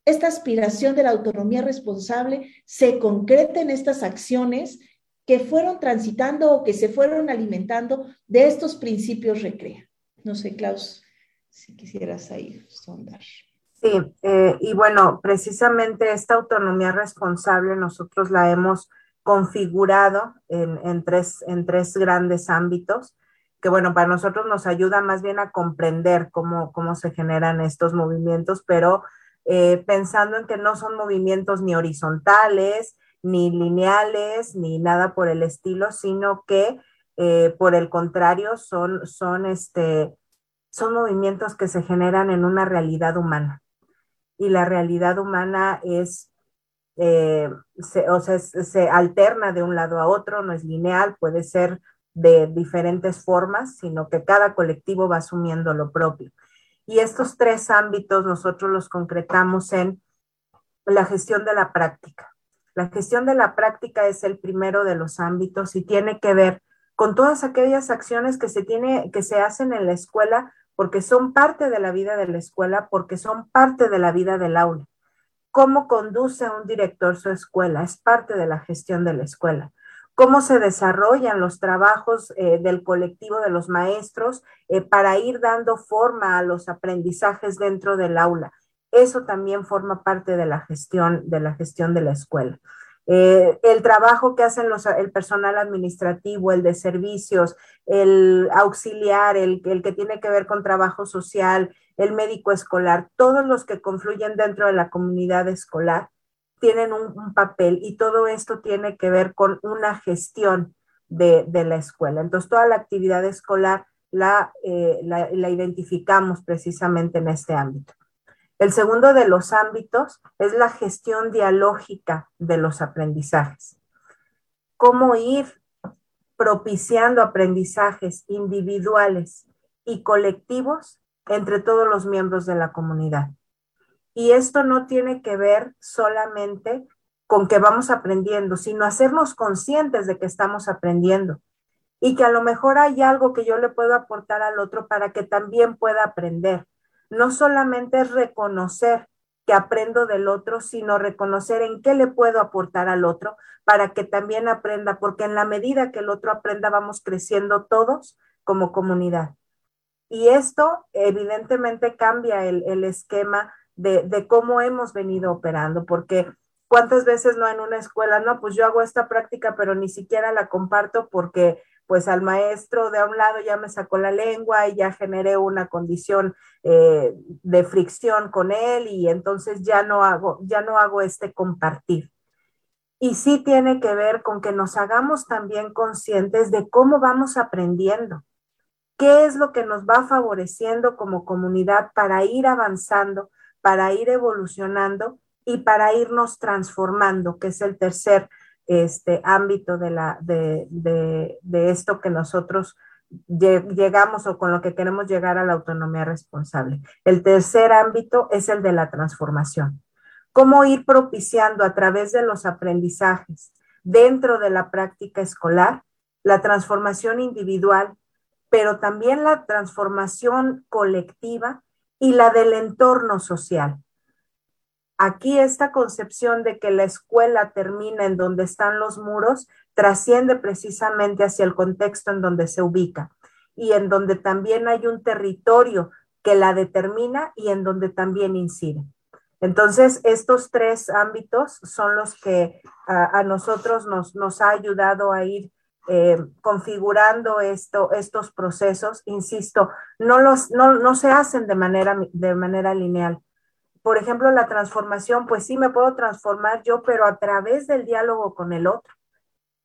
[SPEAKER 2] Esta aspiración de la autonomía responsable se concreta en estas acciones que fueron transitando o que se fueron alimentando de estos principios recrea. No sé, Klaus, si quisieras ahí sondar.
[SPEAKER 3] Sí, eh, y bueno, precisamente esta autonomía responsable nosotros la hemos configurado en, tres, en tres grandes ámbitos, que bueno, para nosotros nos ayuda más bien a comprender cómo, cómo se generan estos movimientos, pero eh, pensando en que no son movimientos ni horizontales, ni lineales, ni nada por el estilo, sino que eh, por el contrario son, son, este, son movimientos que se generan en una realidad humana. Y la realidad humana es eh, o sea, se alterna de un lado a otro, no es lineal, puede ser de diferentes formas, sino que cada colectivo va asumiendo lo propio. Y estos tres ámbitos nosotros los concretamos en la gestión de la práctica. La gestión de la práctica es el primero de los ámbitos y tiene que ver con todas aquellas acciones que se, tiene, que se hacen en la escuela porque son parte de la vida de la escuela, porque son parte de la vida del aula cómo conduce un director su escuela, es parte de la gestión de la escuela. Cómo se desarrollan los trabajos eh, del colectivo de los maestros eh, para ir dando forma a los aprendizajes dentro del aula. Eso también forma parte de la gestión de la gestión de la escuela. Eh, el trabajo que hacen los, el personal administrativo, el de servicios, el auxiliar, el, el que tiene que ver con trabajo social, el médico escolar, todos los que confluyen dentro de la comunidad escolar tienen un, papel y todo esto tiene que ver con una gestión de, la escuela. Entonces, toda la actividad escolar eh, la, la identificamos precisamente en este ámbito. El segundo de los ámbitos es la gestión dialógica de los aprendizajes. Cómo ir propiciando aprendizajes individuales y colectivos entre todos los miembros de la comunidad. Y esto no tiene que ver solamente con que vamos aprendiendo, sino hacernos conscientes de que estamos aprendiendo y que a lo mejor hay algo que yo le puedo aportar al otro para que también pueda aprender. No solamente es reconocer que aprendo del otro, sino reconocer en qué le puedo aportar al otro para que también aprenda, porque en la medida que el otro aprenda vamos creciendo todos como comunidad. Y esto evidentemente cambia el, esquema de, cómo hemos venido operando, porque cuántas veces no en una escuela, no, pues yo hago esta práctica, pero ni siquiera la comparto porque pues al maestro de a un lado ya me sacó la lengua y ya generé una condición eh, de fricción con él y entonces ya no hago, ya no hago este compartir. Y sí tiene que ver con que nos hagamos también conscientes de cómo vamos aprendiendo qué es lo que nos va favoreciendo como comunidad para ir avanzando, para ir evolucionando y para irnos transformando, que es el tercer este, ámbito de, la, de, de, esto que nosotros llegamos o con lo que queremos llegar a la autonomía responsable. El tercer ámbito es el de la transformación. Cómo ir propiciando a través de los aprendizajes dentro de la práctica escolar la transformación individual pero también la transformación colectiva y la del entorno social. Aquí esta concepción de que la escuela termina en donde están los muros trasciende precisamente hacia el contexto en donde se ubica y en donde también hay un territorio que la determina y en donde también incide. Entonces, estos tres ámbitos son los que a, nosotros nos, nos ha ayudado a ir eh, configurando esto, estos procesos, insisto, no, los, no, se hacen de manera, de manera lineal. Por ejemplo, la transformación, pues sí me puedo transformar yo, pero a través del diálogo con el otro.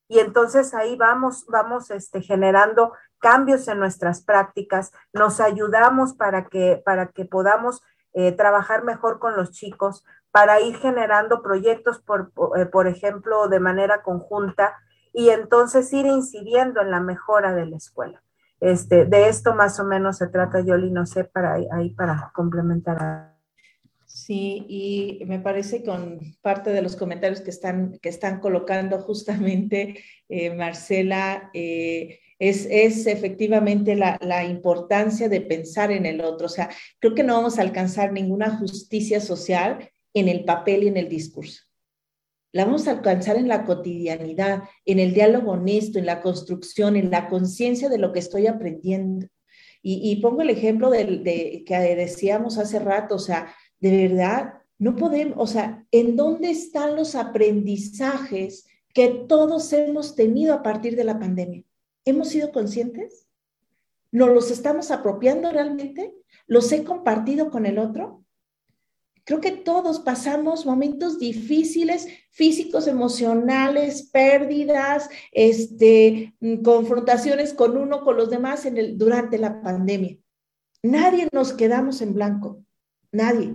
[SPEAKER 3] Y entonces ahí vamos, vamos este, generando cambios en nuestras prácticas, nos ayudamos para que, para que podamos eh, trabajar mejor con los chicos, para ir generando proyectos, por, eh, por ejemplo, de manera conjunta, y entonces ir incidiendo en la mejora de la escuela. Este, de esto más o menos se trata, Yoli, no sé, para ahí para complementar.
[SPEAKER 2] Sí, y me parece con parte de los comentarios que están, que están colocando justamente eh, Marcela, eh, es, es, efectivamente la, la, importancia de pensar en el otro. O sea, creo que no vamos a alcanzar ninguna justicia social en el papel y en el discurso La vamos a alcanzar en la cotidianidad, en el diálogo honesto, en la construcción, en la conciencia de lo que estoy aprendiendo. Y, pongo el ejemplo de, que decíamos hace rato, o sea, de verdad, no podemos, o sea, ¿en dónde están los aprendizajes que todos hemos tenido a partir de la pandemia? ¿Hemos sido conscientes? ¿Nos los estamos apropiando realmente? ¿Los he compartido con el otro? Creo que todos pasamos momentos difíciles, físicos, emocionales, pérdidas, este, mm, confrontaciones con uno, con los demás en el, durante la pandemia. Nadie nos quedamos en blanco, nadie.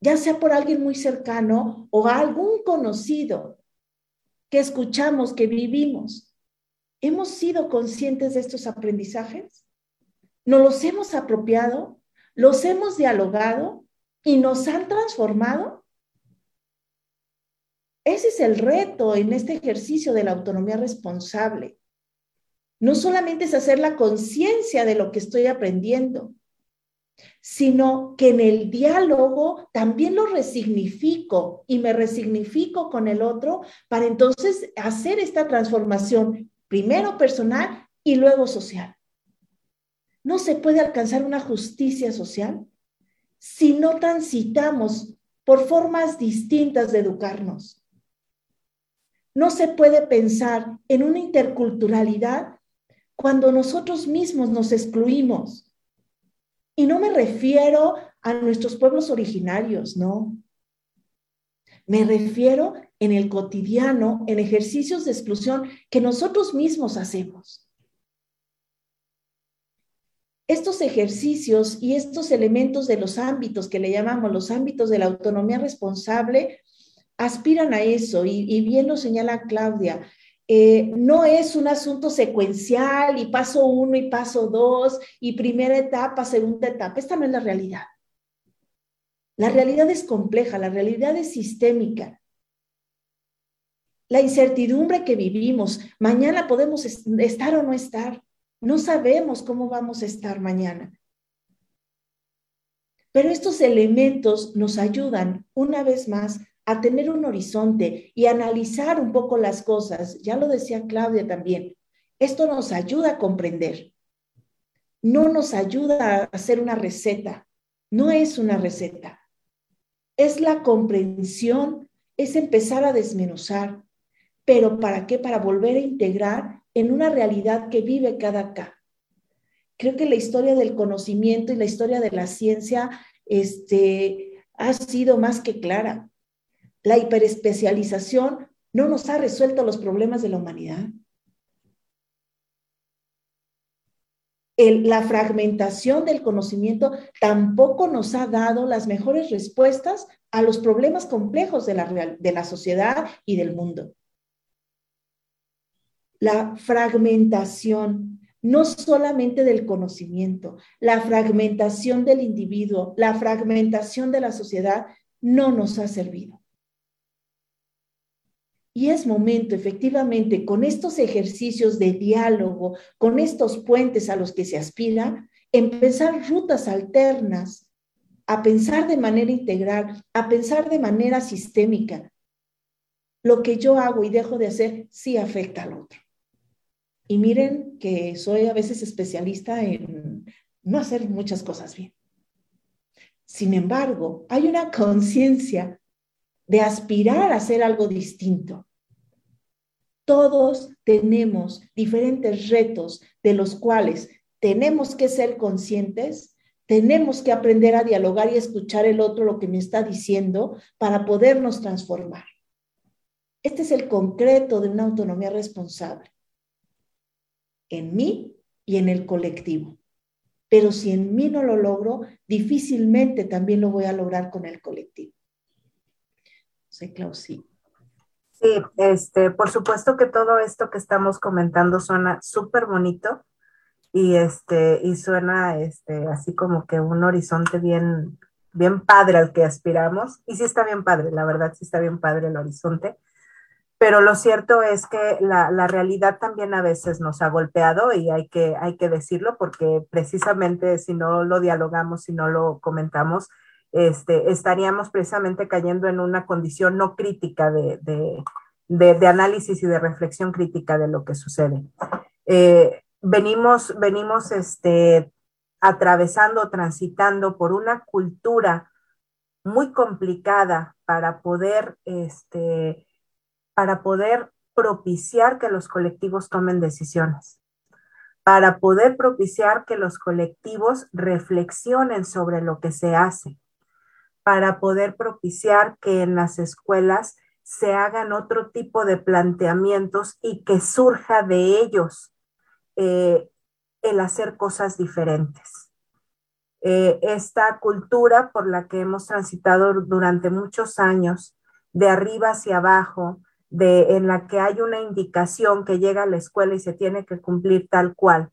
[SPEAKER 2] Ya sea por alguien muy cercano o algún conocido que escuchamos, que vivimos. ¿Hemos sido conscientes de estos aprendizajes? ¿Nos los hemos apropiado? ¿Los hemos dialogado? Y nos han transformado. Ese es el reto en este ejercicio de la autonomía responsable. No solamente es hacer la conciencia de lo que estoy aprendiendo, sino que en el diálogo también lo resignifico y me resignifico con el otro para entonces hacer esta transformación, primero personal y luego social. No se puede alcanzar una justicia social si no transitamos por formas distintas de educarnos. No se puede pensar en una interculturalidad cuando nosotros mismos nos excluimos. Y no me refiero a nuestros pueblos originarios, no. Me refiero en el cotidiano, en ejercicios de exclusión que nosotros mismos hacemos estos ejercicios y estos elementos de los ámbitos que le llamamos los ámbitos de la autonomía responsable aspiran a eso y, bien lo señala Claudia. Eh, no es un asunto secuencial y paso uno y paso dos y primera etapa, segunda etapa. Esta no es la realidad. La realidad es compleja, la realidad es sistémica. La incertidumbre que vivimos, mañana podemos estar o no estar. No sabemos cómo vamos a estar mañana. Pero estos elementos nos ayudan una vez más a tener un horizonte y analizar un poco las cosas. Ya lo decía Claudia también. Esto nos ayuda a comprender. No nos ayuda a hacer una receta. No es una receta. Es la comprensión, es empezar a desmenuzar. Pero ¿para qué? Para volver a integrar en una realidad que vive cada acá. Creo que la historia del conocimiento y la historia de la ciencia este, ha sido más que clara. La hiperespecialización no nos ha resuelto los problemas de la humanidad. la fragmentación del conocimiento tampoco nos ha dado las mejores respuestas a los problemas complejos de la, de la sociedad y del mundo la fragmentación, no solamente del conocimiento, la fragmentación del individuo, la fragmentación de la sociedad, no nos ha servido. Y es momento, efectivamente, con estos ejercicios de diálogo, con estos puentes a los que se aspira, empezar rutas alternas, a pensar de manera integral, a pensar de manera sistémica. Lo que yo hago y dejo de hacer sí afecta al otro. Y miren que soy a veces especialista en no hacer muchas cosas bien. Sin embargo, hay una conciencia de aspirar a hacer algo distinto. Todos tenemos diferentes retos de los cuales tenemos que ser conscientes, tenemos que aprender a dialogar y escuchar el otro lo que me está diciendo para podernos transformar. Este es el concreto de una autonomía responsable en mí y en el colectivo. Pero si en mí no lo logro, difícilmente también lo voy a lograr con el colectivo. Sí, Clausi.
[SPEAKER 3] Sí, este, por supuesto que todo esto que estamos comentando suena súper bonito y este, y suena este, así como que un horizonte bien, bien padre al que aspiramos. Y sí está bien padre, la verdad sí está bien padre el horizonte pero lo cierto es que la, realidad también a veces nos ha golpeado y hay que, hay que decirlo porque precisamente si no lo dialogamos, si no lo comentamos, este, estaríamos precisamente cayendo en una condición no crítica de, de, análisis y de reflexión crítica de lo que sucede. Eh, venimos, venimos este, atravesando, transitando por una cultura muy complicada para poder, este, para poder propiciar que los colectivos tomen decisiones, para poder propiciar que los colectivos reflexionen sobre lo que se hace, para poder propiciar que en las escuelas se hagan otro tipo de planteamientos y que surja de ellos eh, el hacer cosas diferentes. Eh, esta cultura por la que hemos transitado durante muchos años, de arriba hacia abajo, de, en la que hay una indicación que llega a la escuela y se tiene que cumplir tal cual.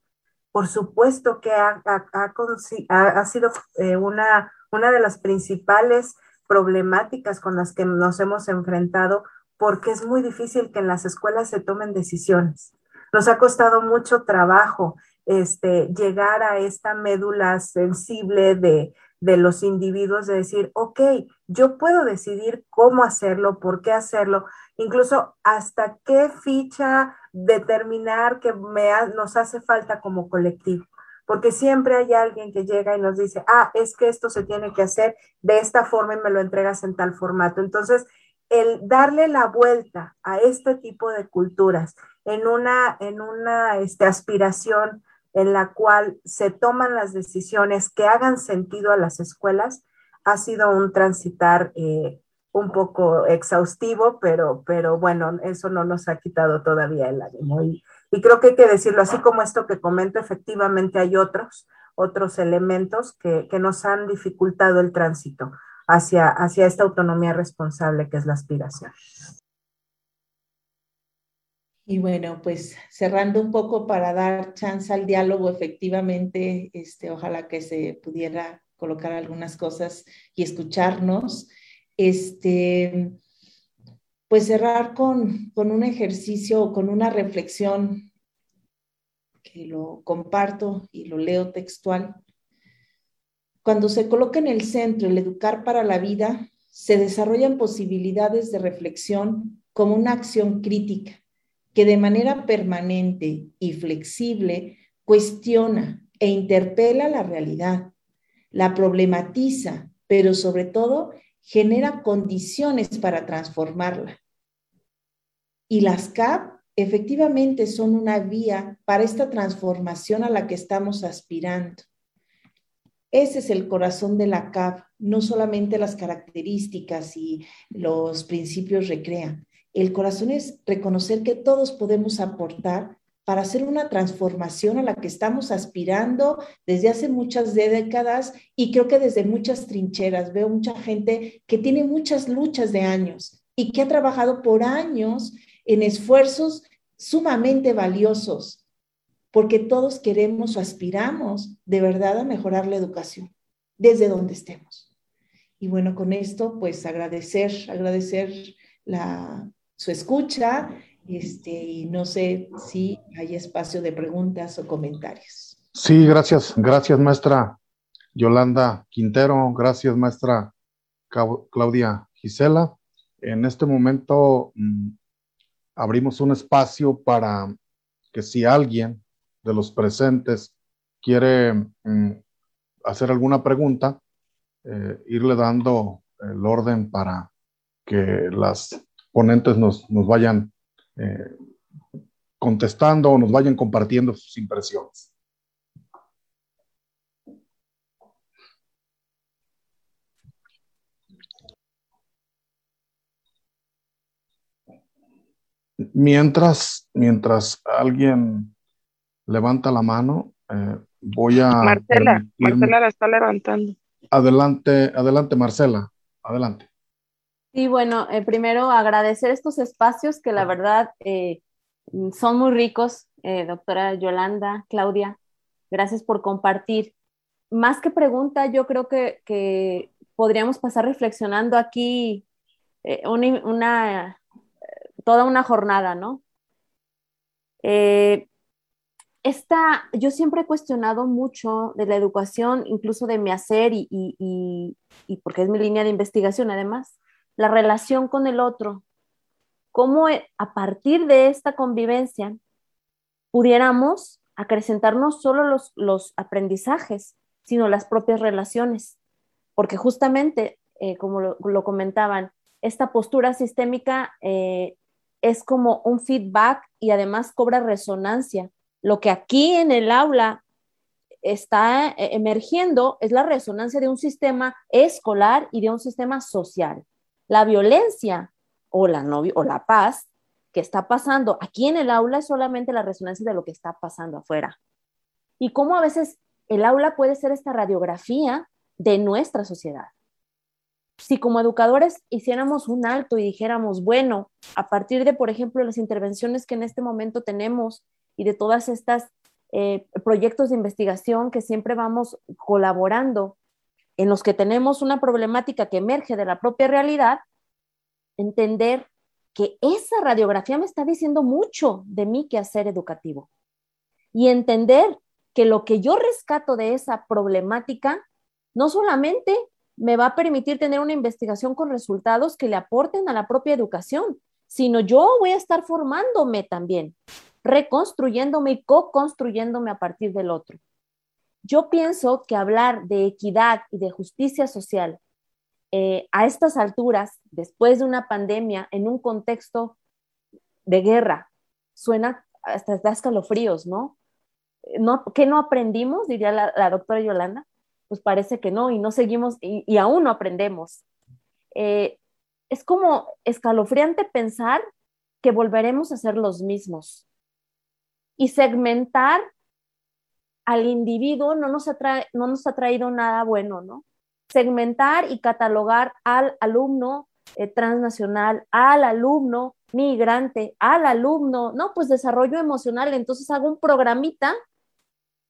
[SPEAKER 3] Por supuesto que ha, ha, sido eh, una, una de las principales problemáticas con las que nos hemos enfrentado porque es muy difícil que en las escuelas se tomen decisiones. Nos ha costado mucho trabajo este, llegar a esta médula sensible de, de los individuos de decir, ok, yo puedo decidir cómo hacerlo, por qué hacerlo, incluso hasta qué ficha determinar que me nos hace falta como colectivo. Porque siempre hay alguien que llega y nos dice, ah, es que esto se tiene que hacer de esta forma y me lo entregas en tal formato. Entonces, el darle la vuelta a este tipo de culturas en una, en una este, aspiración en la cual se toman las decisiones que hagan sentido a las escuelas, ha sido un transitar eh, un poco exhaustivo, pero, pero bueno, eso no nos ha quitado todavía el ánimo. Y, y, creo que hay que decirlo, así como esto que comento, efectivamente hay otros, otros elementos que, que nos han dificultado el tránsito hacia, hacia esta autonomía responsable que es la aspiración.
[SPEAKER 2] Y bueno, pues cerrando un poco para dar chance al diálogo, efectivamente, este, ojalá que se pudiera colocar algunas cosas y escucharnos. Este, pues cerrar con, con un ejercicio, con una reflexión que lo comparto y lo leo textual. Cuando se coloca en el centro el educar para la vida, se desarrollan posibilidades de reflexión como una acción crítica que de manera permanente y flexible cuestiona e interpela la realidad, la problematiza, pero sobre todo genera condiciones para transformarla. Y las CAP efectivamente son una vía para esta transformación a la que estamos aspirando. Ese es el corazón de la CAP, no solamente las características y los principios recrean, el corazón es reconocer que todos podemos aportar para hacer una transformación a la que estamos aspirando desde hace muchas décadas y creo que desde muchas trincheras. Veo mucha gente que tiene muchas luchas de años y que ha trabajado por años en esfuerzos sumamente valiosos, porque todos queremos o aspiramos de verdad a mejorar la educación desde donde estemos. Y bueno, con esto, pues agradecer, agradecer su escucha este, y no sé si hay espacio de preguntas o comentarios.
[SPEAKER 1] Sí, gracias, gracias maestra Yolanda Quintero, gracias maestra Claudia Gisela. En este momento mm, abrimos un espacio para que si alguien de los presentes quiere mm, hacer alguna pregunta, eh, irle dando el orden para que las ponentes nos, vayan eh, contestando o nos vayan compartiendo sus impresiones. Mientras, mientras alguien levanta la mano, eh, voy a...
[SPEAKER 4] Marcela, Marcela la está levantando.
[SPEAKER 1] Adelante, adelante, Marcela, adelante.
[SPEAKER 5] Sí, bueno, eh, primero agradecer estos espacios que la verdad eh, son muy ricos, eh, doctora Yolanda, Claudia, gracias por compartir. Más que pregunta, yo creo que, podríamos pasar reflexionando aquí una, toda una jornada, ¿no? esta, yo siempre he cuestionado mucho de la educación, incluso de mi hacer y, y, y, porque es mi línea de investigación además, la relación con el otro. Cómo e, a partir de esta convivencia pudiéramos acrecentar no solo los, los aprendizajes, sino las propias relaciones. Porque justamente, eh, como lo, comentaban, esta postura sistémica eh, es como un feedback y además cobra resonancia lo que aquí en el aula está eh, emergiendo es la resonancia de un sistema escolar y de un sistema social. La violencia o la, o la paz que está pasando aquí en el aula es solamente la resonancia de lo que está pasando afuera. Y cómo a veces el aula puede ser esta radiografía de nuestra sociedad. Si como educadores hiciéramos un alto y dijéramos, bueno, a partir de, por ejemplo, las intervenciones que en este momento tenemos y de todas estas eh, proyectos de investigación que siempre vamos colaborando, en los que tenemos una problemática que emerge de la propia realidad, entender que esa radiografía me está diciendo mucho de mi quehacer educativo y entender que lo que yo rescato de esa problemática no solamente me va a permitir tener una investigación con resultados que le aporten a la propia educación, sino yo voy a estar formándome también reconstruyéndome y co-construyéndome a partir del otro. Yo pienso que hablar de equidad y de justicia social eh, a estas alturas, después de una pandemia, en un contexto de guerra, suena hasta da escalofríos, ¿no? ¿no? ¿Qué no aprendimos? Diría la, doctora Yolanda. Pues parece que no, y no seguimos, y, aún no aprendemos. Eh, es como escalofriante pensar que volveremos a ser los mismos, y segmentar al individuo no nos, no nos ha traído nada bueno, ¿no? Segmentar y catalogar al alumno eh, transnacional, al alumno migrante, al alumno, no, pues desarrollo emocional, entonces hago un programita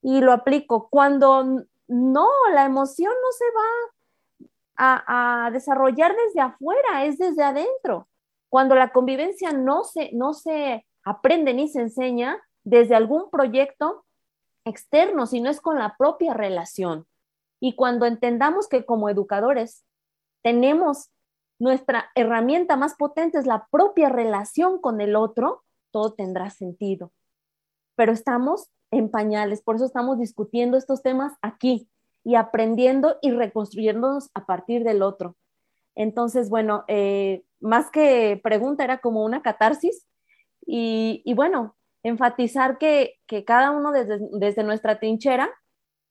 [SPEAKER 5] y lo aplico. Cuando no, la emoción no se va a, a desarrollar desde afuera, es desde adentro. Cuando la convivencia no se, no se aprende ni se enseña, desde algún proyecto externo, sino es con la propia relación. Y cuando entendamos que como educadores tenemos nuestra herramienta más potente es la propia relación con el otro, todo tendrá sentido. Pero estamos en pañales, por eso estamos discutiendo estos temas aquí y aprendiendo y reconstruyéndonos a partir del otro. Entonces, bueno, eh, más que pregunta, era como una catarsis. Y, y bueno, enfatizar que, cada uno desde, nuestra trinchera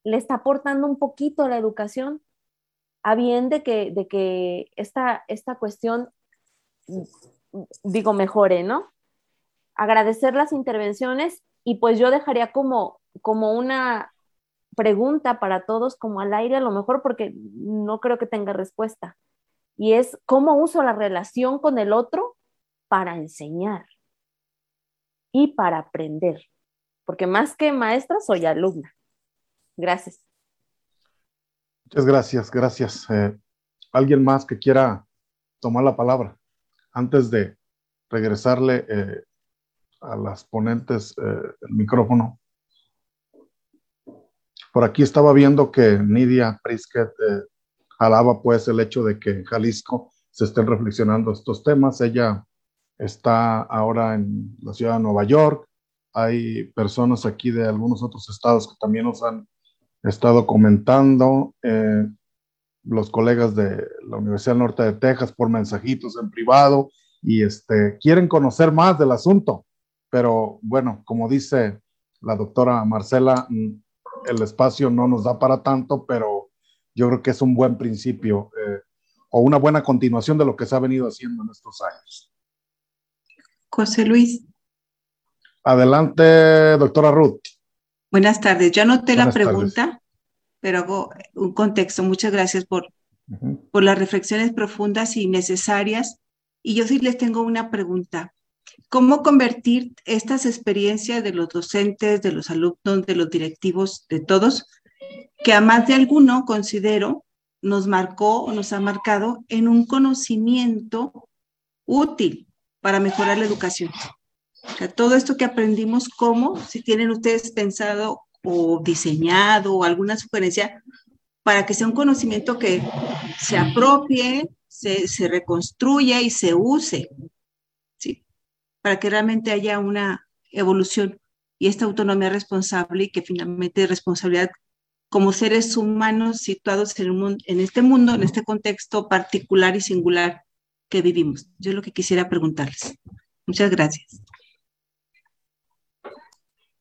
[SPEAKER 5] le está aportando un poquito a la educación, a bien de que, de que esta, esta cuestión, digo, mejore, ¿no? Agradecer las intervenciones y pues yo dejaría como, como una pregunta para todos, como al aire a lo mejor, porque no creo que tenga respuesta. Y es, ¿cómo uso la relación con el otro para enseñar? Y para aprender, porque más que maestra soy alumna. Gracias.
[SPEAKER 1] Muchas gracias, gracias. Eh, ¿Alguien más que quiera tomar la palabra antes de regresarle eh, a las ponentes eh, el micrófono? Por aquí estaba viendo que Nidia Prisket alaba pues el hecho de que en Jalisco se estén reflexionando estos temas. Ella está ahora en la ciudad de Nueva York. Hay personas aquí de algunos otros estados que también nos han estado comentando. Eh, los colegas de la Universidad Norte de Texas por mensajitos en privado y este, quieren conocer más del asunto. Pero bueno, como dice la doctora Marcela, mm, el espacio no nos da para tanto, pero yo creo que es un buen principio eh, o una buena continuación de lo que se ha venido haciendo en estos años.
[SPEAKER 6] José Luis.
[SPEAKER 1] Adelante, doctora Ruth.
[SPEAKER 6] Buenas tardes. Yo anoté la pregunta, pero hago un contexto. Muchas gracias por, por las reflexiones profundas y necesarias. Y yo sí les tengo una pregunta. ¿Cómo convertir estas experiencias de los docentes, de los alumnos, de los directivos, de todos, que a más de alguno considero nos marcó o nos ha marcado en un conocimiento útil para mejorar la educación. todo esto que aprendimos, ¿cómo? Si tienen ustedes pensado o diseñado alguna sugerencia para que sea un conocimiento que se apropie, se, reconstruya y se use, ¿sí? Para que realmente haya una evolución y esta autonomía responsable y que finalmente responsabilidad como seres humanos situados en este mundo, en este contexto particular y singular que vivimos. Yo lo que quisiera preguntarles. Muchas gracias.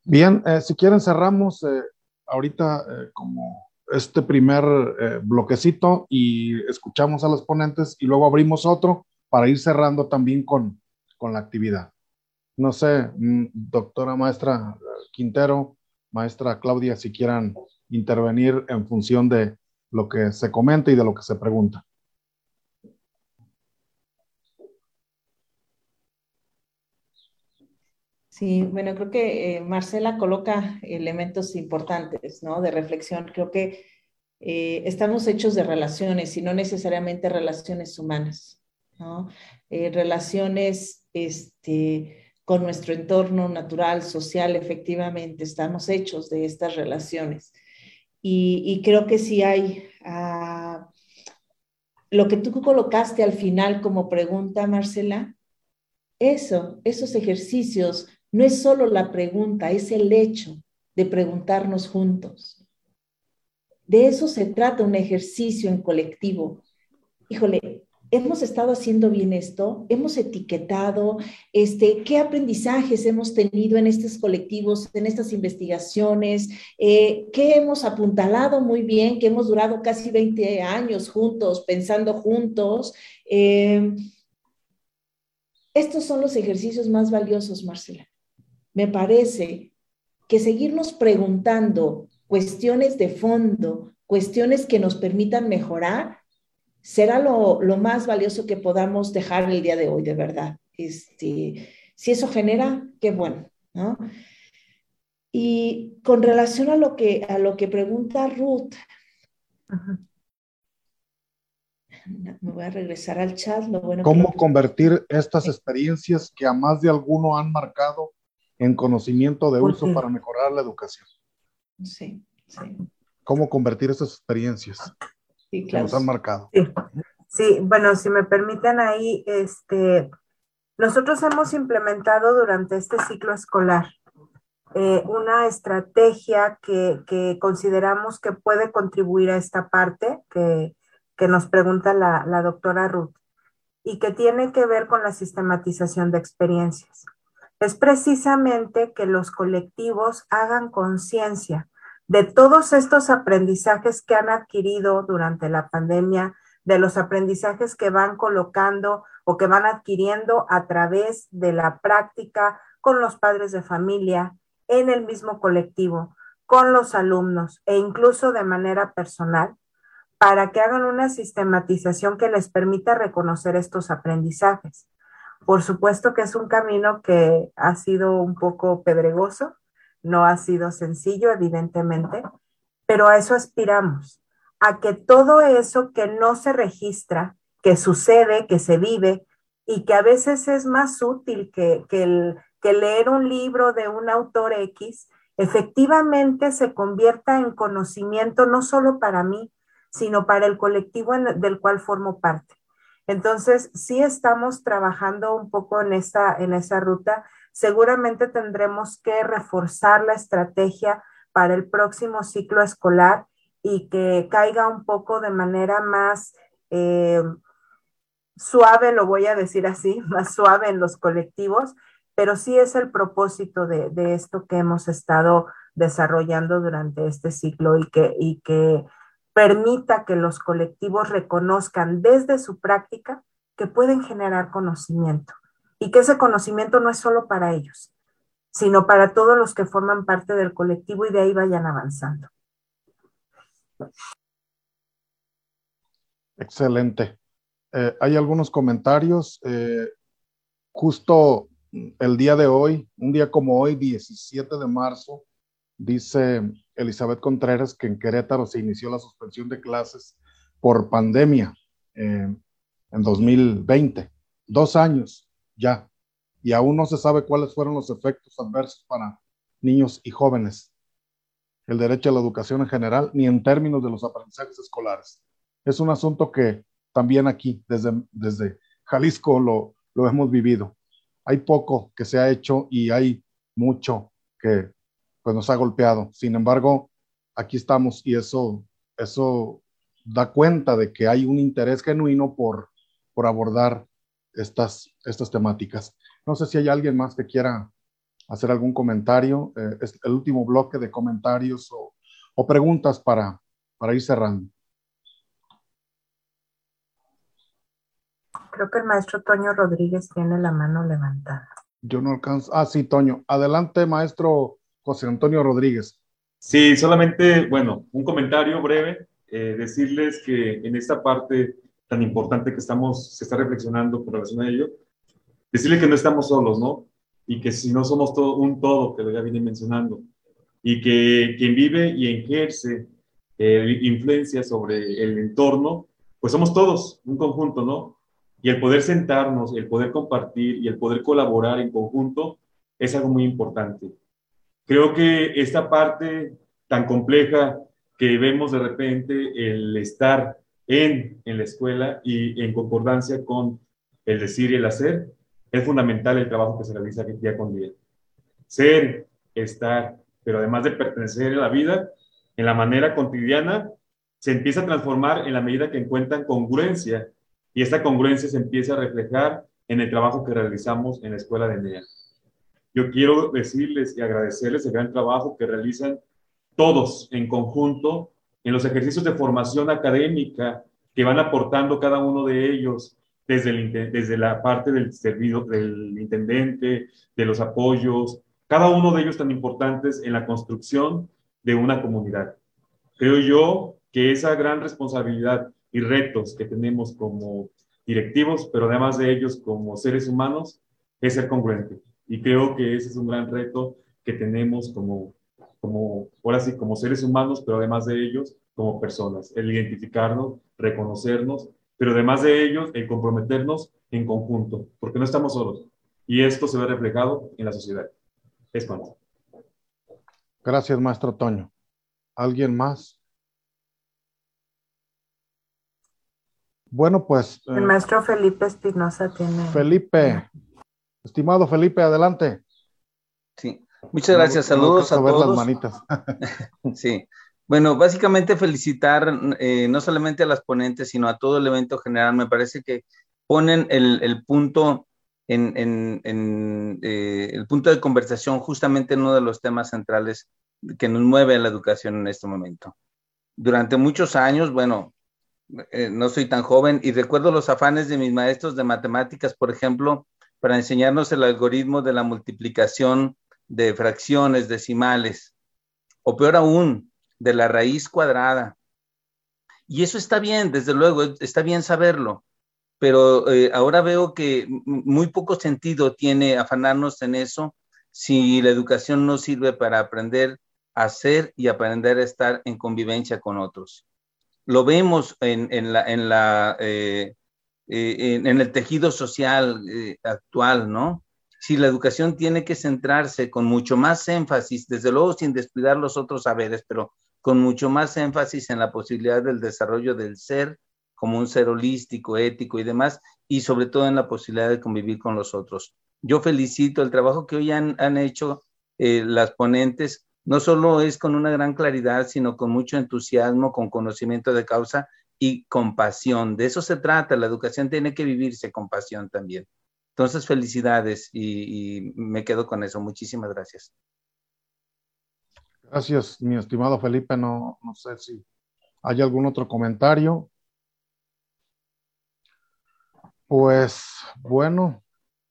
[SPEAKER 1] Bien, eh, si quieren cerramos eh, ahorita eh, como este primer bloquecito y escuchamos a los ponentes y luego abrimos otro para ir cerrando también con, con la actividad. No sé, mm, doctora maestra Quintero, maestra Claudia, si quieran intervenir en función de lo que se comenta y de lo que se pregunta.
[SPEAKER 2] Sí, bueno, creo que eh, Marcela coloca elementos importantes, ¿no? De reflexión. Creo que eh, estamos hechos de relaciones y no necesariamente relaciones humanas, ¿no? Eh, relaciones este, con nuestro entorno natural, social, efectivamente, estamos hechos de estas relaciones. Y, creo que sí hay ah, lo que tú colocaste al final como pregunta, Marcela, eso, esos ejercicios, no es solo la pregunta, es el hecho de preguntarnos juntos. De eso se trata un ejercicio en colectivo. Híjole, hemos estado haciendo bien esto, hemos etiquetado, este, qué aprendizajes hemos tenido en estos colectivos, en estas investigaciones, eh, qué hemos apuntalado muy bien, que hemos durado casi 20 años juntos, pensando juntos. Eh, estos son los ejercicios más valiosos, Marcela. Me parece que seguirnos preguntando cuestiones de fondo, cuestiones que nos permitan mejorar, será lo, más valioso que podamos dejar el día de hoy, de verdad. Este, si eso genera, qué bueno, ¿no? Y con relación a lo que, a lo que pregunta Ruth, me voy a regresar al chat. Lo bueno
[SPEAKER 1] ¿Cómo convertir estas experiencias que a más de alguno han marcado en conocimiento de uso para mejorar la educación?
[SPEAKER 2] Sí, sí.
[SPEAKER 1] ¿Cómo convertir esas experiencias? Sí, nos han marcado.
[SPEAKER 3] Sí. bueno, si me permiten ahí, este, nosotros hemos implementado durante este ciclo escolar eh, una estrategia que, consideramos que puede contribuir a esta parte que, nos pregunta la, la doctora Ruth y que tiene que ver con la sistematización de experiencias. Es precisamente que los colectivos hagan conciencia de todos estos aprendizajes que han adquirido durante la pandemia, de los aprendizajes que van colocando o que van adquiriendo a través de la práctica con los padres de familia, en el mismo colectivo, con los alumnos e incluso de manera personal, para que hagan una sistematización que les permita reconocer estos aprendizajes. Por supuesto que es un camino que ha sido un poco pedregoso, no ha sido sencillo, evidentemente, pero a eso aspiramos, a que todo eso que no se registra, que sucede, que se vive y que a veces es más útil que, que leer un libro de un autor X, efectivamente se convierta en conocimiento no solo para mí, sino para el colectivo del cual formo parte. Entonces, sí estamos trabajando un poco en esta, en esa ruta. Seguramente tendremos que reforzar la estrategia para el próximo ciclo escolar y que caiga un poco de manera más eh, suave, lo voy a decir así, más suave en los colectivos, pero sí es el propósito de, esto que hemos estado desarrollando durante este ciclo y que, y que permita que los colectivos reconozcan desde su práctica que pueden generar conocimiento y que ese conocimiento no es solo para ellos, sino para todos los que forman parte del colectivo y de ahí vayan avanzando.
[SPEAKER 1] Excelente. Eh, hay algunos comentarios. Eh, justo el día de hoy, un día como hoy, 17 de marzo, dice Elizabeth Contreras que en Querétaro se inició la suspensión de clases por pandemia eh, en 2020. Dos años ya. y aún no se sabe cuáles fueron los efectos adversos para niños y jóvenes, el derecho a la educación en general, ni en términos de los aprendizajes escolares. Es un asunto que también aquí, desde, desde Jalisco, lo, lo hemos vivido. Hay poco que se ha hecho y hay mucho que pues, nos ha golpeado. Sin embargo, aquí estamos y eso, eso da cuenta de que hay un interés genuino por, por abordar estas, estas temáticas. No sé si hay alguien más que quiera hacer algún comentario. Eh, es el último bloque de comentarios o, o preguntas para, para ir cerrando.
[SPEAKER 3] Creo que el maestro Toño Rodríguez tiene la mano levantada.
[SPEAKER 1] Yo no alcanzo. Ah, sí, Toño. Adelante, maestro José Antonio Rodríguez.
[SPEAKER 7] Sí, solamente, bueno, un comentario breve. Eh, decirles que en esta parte tan importante que estamos, se está reflexionando con relación a ello, decirles que no estamos solos, ¿no? Y que si no somos todo, un todo, que ya viene mencionando, y que quien vive y ejerce eh, influencia sobre el entorno, pues somos todos un conjunto, ¿no? Y el poder sentarnos, el poder compartir y el poder colaborar en conjunto es algo muy importante. Creo que esta parte tan compleja que vemos de repente, el estar en, en la escuela y en concordancia con el decir y el hacer, es fundamental el trabajo que se realiza día con día. Ser, estar, pero además de pertenecer a la vida, en la manera cotidiana, se empieza a transformar en la medida que encuentran congruencia y esta congruencia se empieza a reflejar en el trabajo que realizamos en la escuela de NEA. Yo quiero decirles y agradecerles el gran trabajo que realizan todos en conjunto en los ejercicios de formación académica que van aportando cada uno de ellos desde, desde la parte del servicio del intendente, de los apoyos, cada uno de ellos tan importantes en la construcción de una comunidad. Creo yo que esa gran responsabilidad y retos que tenemos como directivos, pero además de ellos como seres humanos, es ser congruente. Y creo que ese es un gran reto que tenemos como, como, ahora sí, como seres humanos, pero además de ellos, como personas. El identificarnos, reconocernos, pero además de ellos, el comprometernos en conjunto, porque no estamos solos. Y esto se ve reflejado en la sociedad. Es cuanto.
[SPEAKER 1] Gracias, maestro Toño. ¿Alguien más? Bueno, pues.
[SPEAKER 3] El eh, maestro Felipe Espinosa tiene.
[SPEAKER 1] Felipe, estimado Felipe, adelante.
[SPEAKER 8] Sí, muchas gracias. Saludos a, todos. las manitas. sí. Bueno, básicamente felicitar eh, no solamente a las ponentes, sino a todo el evento general. Me parece que ponen el, punto en, eh, el punto de conversación justamente en uno de los temas centrales que nos mueve la educación en este momento. Durante muchos años, bueno, eh, no soy tan joven y recuerdo los afanes de mis maestros de matemáticas, por ejemplo, para enseñarnos el algoritmo de la multiplicación de fracciones decimales, o peor aún, de la raíz cuadrada. Y eso está bien, desde luego, está bien saberlo, pero eh, ahora veo que muy poco sentido tiene afanarnos en eso si la educación no sirve para aprender a ser y aprender a estar en convivencia con otros lo vemos en, la, en, la, eh, eh, en, el tejido social eh, actual, ¿no? Si la educación tiene que centrarse con mucho más énfasis, desde luego sin descuidar los otros saberes, pero con mucho más énfasis en la posibilidad del desarrollo del ser como un ser holístico, ético y demás, y sobre todo en la posibilidad de convivir con los otros. Yo felicito el trabajo que hoy han, han hecho las ponentes no solo es con una gran claridad, sino con mucho entusiasmo, con conocimiento de causa y compasión. De eso se trata, la educación tiene que vivirse con pasión también. Entonces, felicidades y, me quedo con eso. Muchísimas gracias.
[SPEAKER 1] Gracias, mi estimado Felipe. No, no sé si hay algún otro comentario. Pues bueno,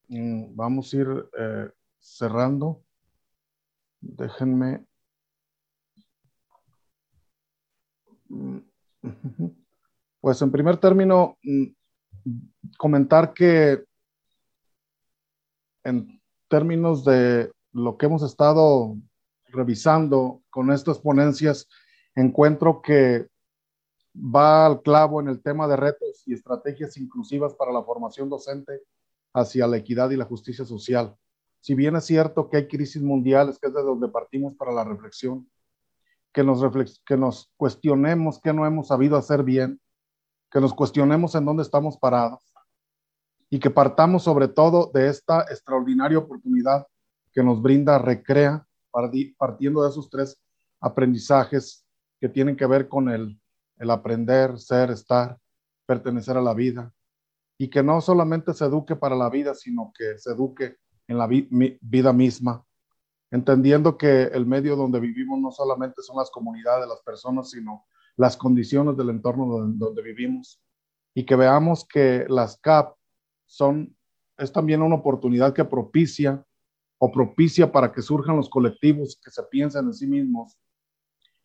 [SPEAKER 1] mm, vamos a ir eh, cerrando. Déjenme Pues en primer término, mm, comentar que en términos de lo que hemos estado revisando con estas ponencias, encuentro que va al clavo en el tema de retos y estrategias inclusivas para la formación docente hacia la equidad y la justicia social. Si bien es cierto que hay crisis mundiales, que es de donde partimos para la reflexión, que nos, que nos cuestionemos qué no hemos sabido hacer bien, que nos cuestionemos en dónde estamos parados y que partamos sobre todo de esta extraordinaria oportunidad que nos brinda Recrea, partiendo de esos tres aprendizajes que tienen que ver con el, el aprender, ser, estar, pertenecer a la vida, y que no solamente se eduque para la vida, sino que se eduque en la vida misma, entendiendo que el medio donde vivimos no solamente son las comunidades, las personas, sino las condiciones del entorno donde, vivimos, y que veamos que las CAP son, es también una oportunidad que propicia o propicia para que surjan los colectivos que se piensen en sí mismos,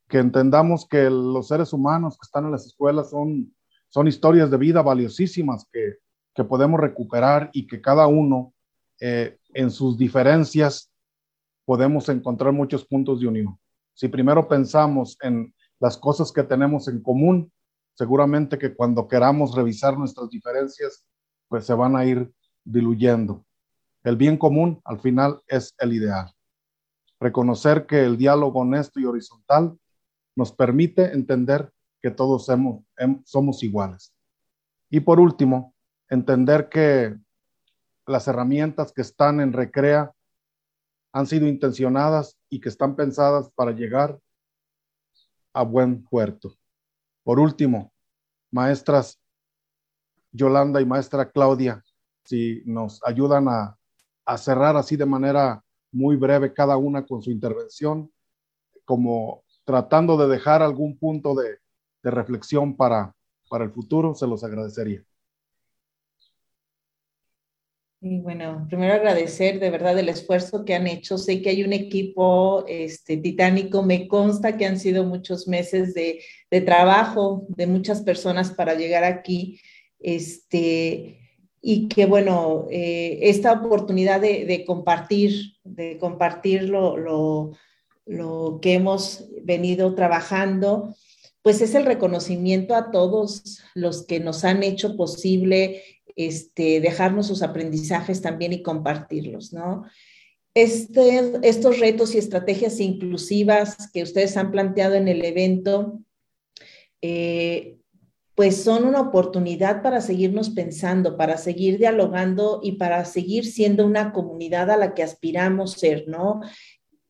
[SPEAKER 1] que entendamos que los seres humanos que están en las escuelas son, son historias de vida valiosísimas que, que podemos recuperar y que cada uno eh, en sus diferencias podemos encontrar muchos puntos de unión. Si primero pensamos en las cosas que tenemos en común, seguramente que cuando queramos revisar nuestras diferencias, pues se van a ir diluyendo. El bien común al final es el ideal. Reconocer que el diálogo honesto y horizontal nos permite entender que todos somos, somos iguales. Y por último, entender que las herramientas que están en Recrea han sido intencionadas y que están pensadas para llegar a buen puerto. Por último, maestras Yolanda y maestra Claudia, si nos ayudan a a cerrar así de manera muy breve cada una con su intervención, como tratando de dejar algún punto de, reflexión para, para el futuro, se los agradecería.
[SPEAKER 2] Y bueno, primero agradecer de verdad el esfuerzo que han hecho. Sé que hay un equipo este, titánico, me consta que han sido muchos meses de, de trabajo de muchas personas para llegar aquí. Este, y que bueno, eh, esta oportunidad de, compartir, de compartir lo, lo, que hemos venido trabajando, pues es el reconocimiento a todos los que nos han hecho posible este, dejarnos sus aprendizajes también y compartirlos, ¿no? Este, estos retos y estrategias inclusivas que ustedes han planteado en el evento, eh, pues son una oportunidad para seguirnos pensando, para seguir dialogando y para seguir siendo una comunidad a la que aspiramos ser, ¿no?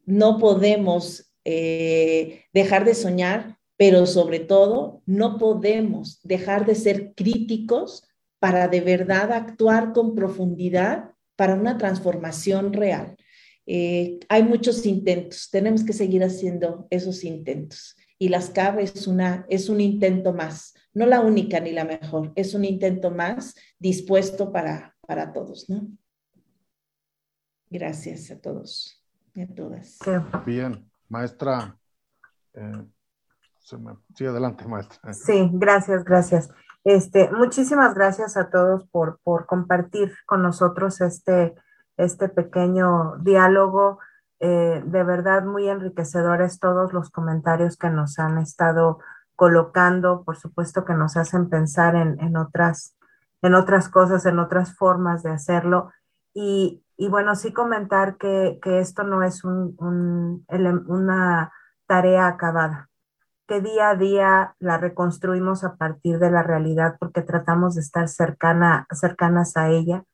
[SPEAKER 2] No podemos eh, dejar de soñar, pero sobre todo no podemos dejar de ser críticos para de verdad actuar con profundidad para una transformación real. Eh, hay muchos intentos, tenemos que seguir haciendo esos intentos y las CAB es, una, es un intento más no la única ni la mejor, es un intento más dispuesto para, para todos, ¿no? Gracias a todos y a todas.
[SPEAKER 1] Bien, maestra. Eh, sí, adelante, maestra.
[SPEAKER 3] Sí, gracias, gracias. Este, muchísimas gracias a todos por, por compartir con nosotros este, este pequeño diálogo. Eh, de verdad, muy enriquecedores todos los comentarios que nos han estado colocando, por supuesto que nos hacen pensar en, otras, en otras cosas, en otras formas de hacerlo. Y, bueno, sí comentar que, esto no es una tarea acabada, que día a día la reconstruimos a partir de la realidad porque tratamos de estar cercana, cercanas a ella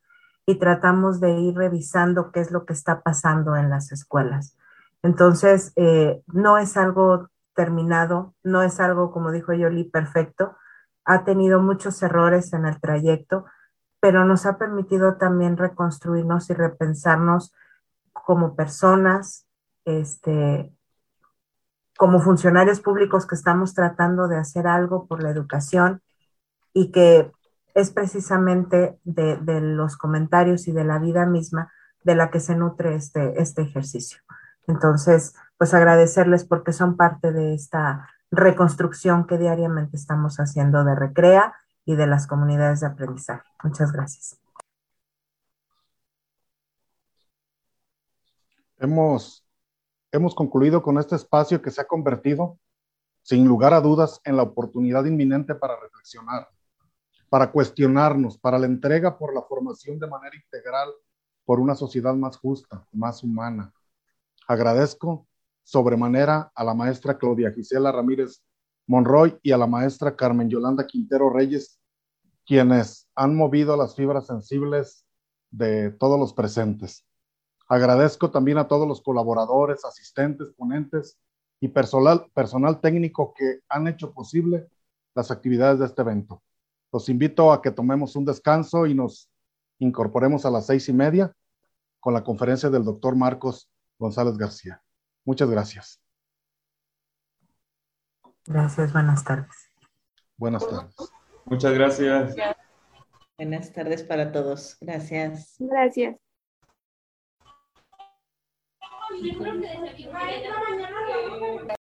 [SPEAKER 3] y tratamos de ir revisando qué es lo que está pasando en las escuelas. Entonces, eh, no es algo terminado, no es algo, como dijo Yoli, perfecto, ha tenido muchos errores en el trayecto, pero nos ha permitido también reconstruirnos y repensarnos como personas, este, como funcionarios públicos que estamos tratando de hacer algo por la educación y que es precisamente de, los comentarios y de la vida misma de la que se nutre este, este ejercicio. Entonces, pues agradecerles porque son parte de esta reconstrucción que diariamente estamos haciendo de Recrea y de las comunidades de aprendizaje. Muchas gracias.
[SPEAKER 1] Hemos, hemos concluido con este espacio que se ha convertido, sin lugar a dudas, en la oportunidad inminente para reflexionar, para cuestionarnos, para la entrega por la formación de manera integral por una sociedad más justa, más humana. Agradezco sobremanera a la maestra Claudia Gisela Ramírez Monroy y a la maestra Carmen Yolanda Quintero Reyes, quienes han movido las fibras sensibles de todos los presentes. Agradezco también a todos los colaboradores, asistentes, ponentes y personal, personal técnico que han hecho posible las actividades de este evento. Los invito a que tomemos un descanso y nos incorporemos a las seis y media con la conferencia del doctor Marcos González García. Muchas gracias.
[SPEAKER 3] Gracias, buenas tardes.
[SPEAKER 1] Buenas tardes.
[SPEAKER 7] Muchas gracias.
[SPEAKER 2] Buenas tardes para todos. Gracias.
[SPEAKER 4] Gracias. Yo.